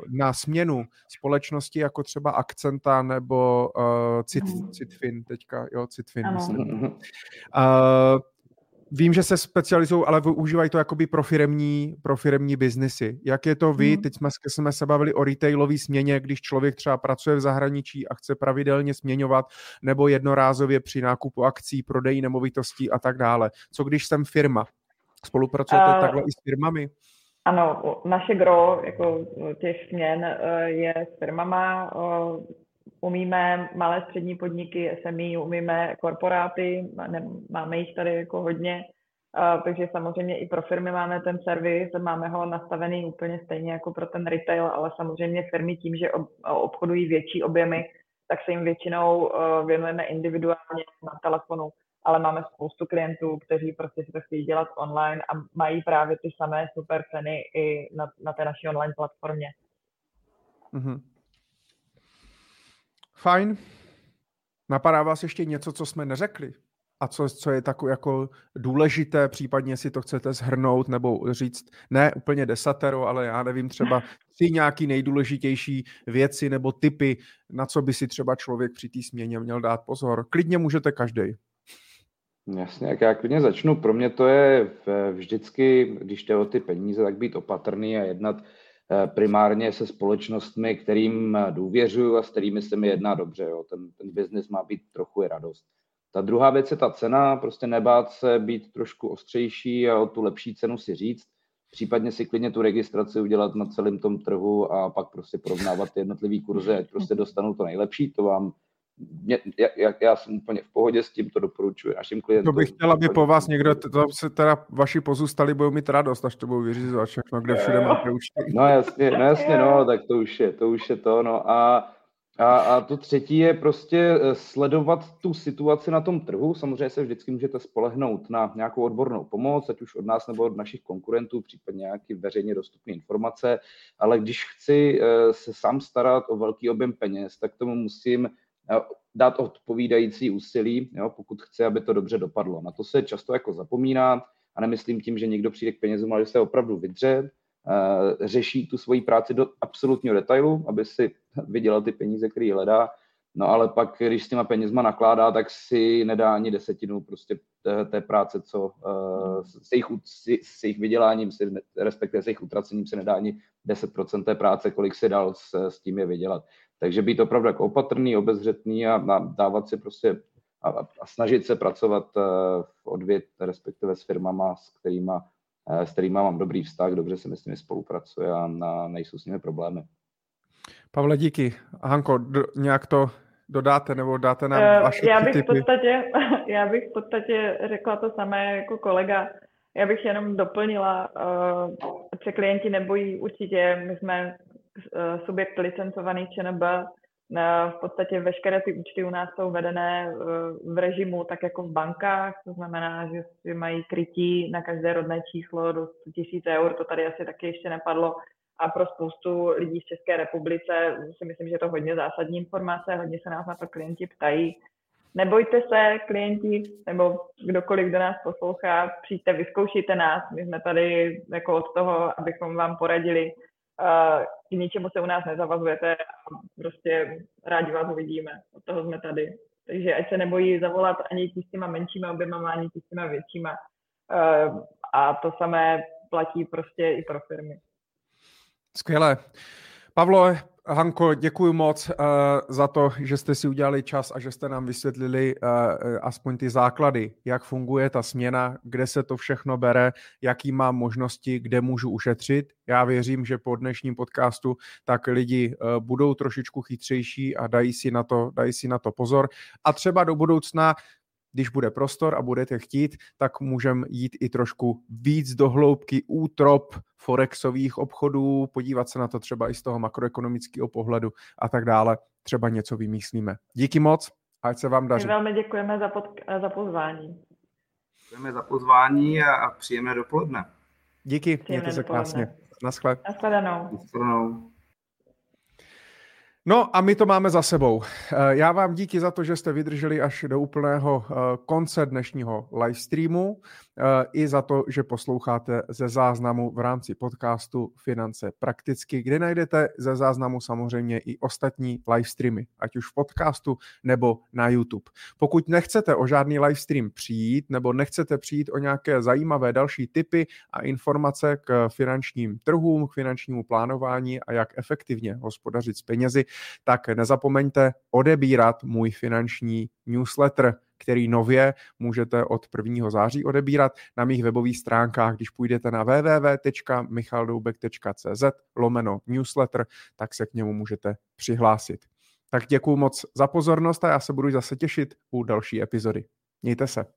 na směnu společnosti jako třeba Akcenta nebo uh, Cit, mm. Citfin teďka, jo, Citfin, ano. myslím. Uh, Vím, že se specializují, ale využívají to jakoby pro firemní, pro firemní biznesy. Jak je to vy? Mm. Teď jsme, jsme se bavili o retailové směně, když člověk třeba pracuje v zahraničí a chce pravidelně směňovat, nebo jednorázově při nákupu akcí, prodeji nemovitostí a tak dále. Co když jsem firma? Spolupracujete uh, takhle i s firmami? Ano, naše gro jako těch směn eh, je s firmama. Eh, umíme malé střední podniky, SME, umíme korporáty, máme jich tady jako hodně, takže samozřejmě i pro firmy máme ten servis, máme ho nastavený úplně stejně jako pro ten retail, ale samozřejmě firmy tím, že obchodují větší objemy, tak se jim většinou věnujeme individuálně na telefonu ale máme spoustu klientů, kteří prostě si to chtějí dělat online a mají právě ty samé super ceny i na, na té naší online platformě. Mm-hmm. Fajn. Napadá vás ještě něco, co jsme neřekli? A co, co je takové jako důležité, případně si to chcete zhrnout nebo říct, ne úplně desatero, ale já nevím, třeba si nějaký nejdůležitější věci nebo typy, na co by si třeba člověk při té směně měl dát pozor. Klidně můžete každý. Jasně, jak já klidně začnu. Pro mě to je vždycky, když jde o ty peníze, tak být opatrný a jednat eh, primárně se společnostmi, kterým důvěřuju a s kterými se mi jedná dobře. Jo. Ten, ten biznis má být trochu i radost. Ta druhá věc je ta cena, prostě nebát se být trošku ostřejší a o tu lepší cenu si říct, případně si klidně tu registraci udělat na celém tom trhu a pak prostě porovnávat ty jednotlivý kurzy, ať prostě dostanu to nejlepší, to vám mě, já, já jsem úplně v pohodě s tím, to doporučuji našim klientům. To bych chtěl, aby po vás někdo, to se teda vaši pozůstali budou mít radost, až to budou vyřizovat všechno, kde všude máte účty. No jasně, no jasně, no, tak to už je, to už je to, no a a, a to třetí je prostě eh, sledovat tu situaci na tom trhu. Samozřejmě se vždycky můžete spolehnout na nějakou odbornou pomoc, ať už od nás nebo od našich konkurentů, případně nějaké veřejně dostupné informace. Ale když chci eh, se sám starat o velký objem peněz, tak tomu musím dát odpovídající úsilí, jo, pokud chce, aby to dobře dopadlo. Na to se často jako zapomíná a nemyslím tím, že někdo přijde k penězům, ale že se opravdu vydře, eh, řeší tu svoji práci do absolutního detailu, aby si vydělal ty peníze, které hledá. No ale pak, když s těma penězma nakládá, tak si nedá ani desetinu prostě té, práce, co uh, s, jejich, s jejich vyděláním, si, respektive s jejich utracením se nedá ani 10% té práce, kolik si dal s, s tím je vydělat. Takže být opravdu jako opatrný, obezřetný a, a dávat si prostě a, a snažit se pracovat eh, v odvět, respektive s firmama, s kterýma, eh, s kterýma mám dobrý vztah, dobře se mi s nimi spolupracuje a na, nejsou s nimi problémy. Pavle, díky. Hanko, do, nějak to dodáte nebo dáte nám uh, vaše já bych typy? V podstatě, já bych v podstatě řekla to samé jako kolega. Já bych jenom doplnila, uh, se klienti nebojí určitě, my jsme Eh, subjekt licencovaný ČNB, eh, v podstatě veškeré ty účty u nás jsou vedené eh, v režimu tak jako v bankách, to znamená, že si mají krytí na každé rodné číslo do 100 000 eur, to tady asi taky ještě nepadlo. A pro spoustu lidí v České republice si myslím, že je to hodně zásadní informace, hodně se nás na to klienti ptají. Nebojte se, klienti, nebo kdokoliv, kdo nás poslouchá, přijďte, vyzkoušejte nás. My jsme tady jako od toho, abychom vám poradili, k ničemu se u nás nezavazujete a prostě rádi vás uvidíme. Od toho jsme tady. Takže ať se nebojí zavolat ani ti s těma menšíma objemama, ani ti s těma většíma. A to samé platí prostě i pro firmy. Skvělé. Pavlo, Hanko, děkuji moc uh, za to, že jste si udělali čas a že jste nám vysvětlili uh, aspoň ty základy, jak funguje ta směna, kde se to všechno bere, jaký mám možnosti, kde můžu ušetřit. Já věřím, že po dnešním podcastu tak lidi uh, budou trošičku chytřejší a dají si, na to, dají si na to pozor. A třeba do budoucna když bude prostor a budete chtít, tak můžeme jít i trošku víc do hloubky útrop forexových obchodů, podívat se na to třeba i z toho makroekonomického pohledu a tak dále. Třeba něco vymyslíme. Díky moc, ať se vám daří. My velmi děkujeme za, pod, za pozvání. Děkujeme za pozvání a, a příjemné dopoledne. Díky, mějte se krásně. Naschle. Naschledanou. Naschledanou. No a my to máme za sebou. Eh, já vám díky za to, že jste vydrželi až do úplného eh, konce dnešního live streamu eh, i za to, že posloucháte ze záznamu v rámci podcastu Finance prakticky, kde najdete ze záznamu samozřejmě i ostatní live streamy, ať už v podcastu nebo na YouTube. Pokud nechcete o žádný live stream přijít nebo nechcete přijít o nějaké zajímavé další typy a informace k finančním trhům, k finančnímu plánování a jak efektivně hospodařit s penězi, tak nezapomeňte odebírat můj finanční newsletter, který nově můžete od 1. září odebírat na mých webových stránkách. Když půjdete na www.michaldoubek.cz lomeno newsletter, tak se k němu můžete přihlásit. Tak děkuji moc za pozornost a já se budu zase těšit u další epizody. Mějte se.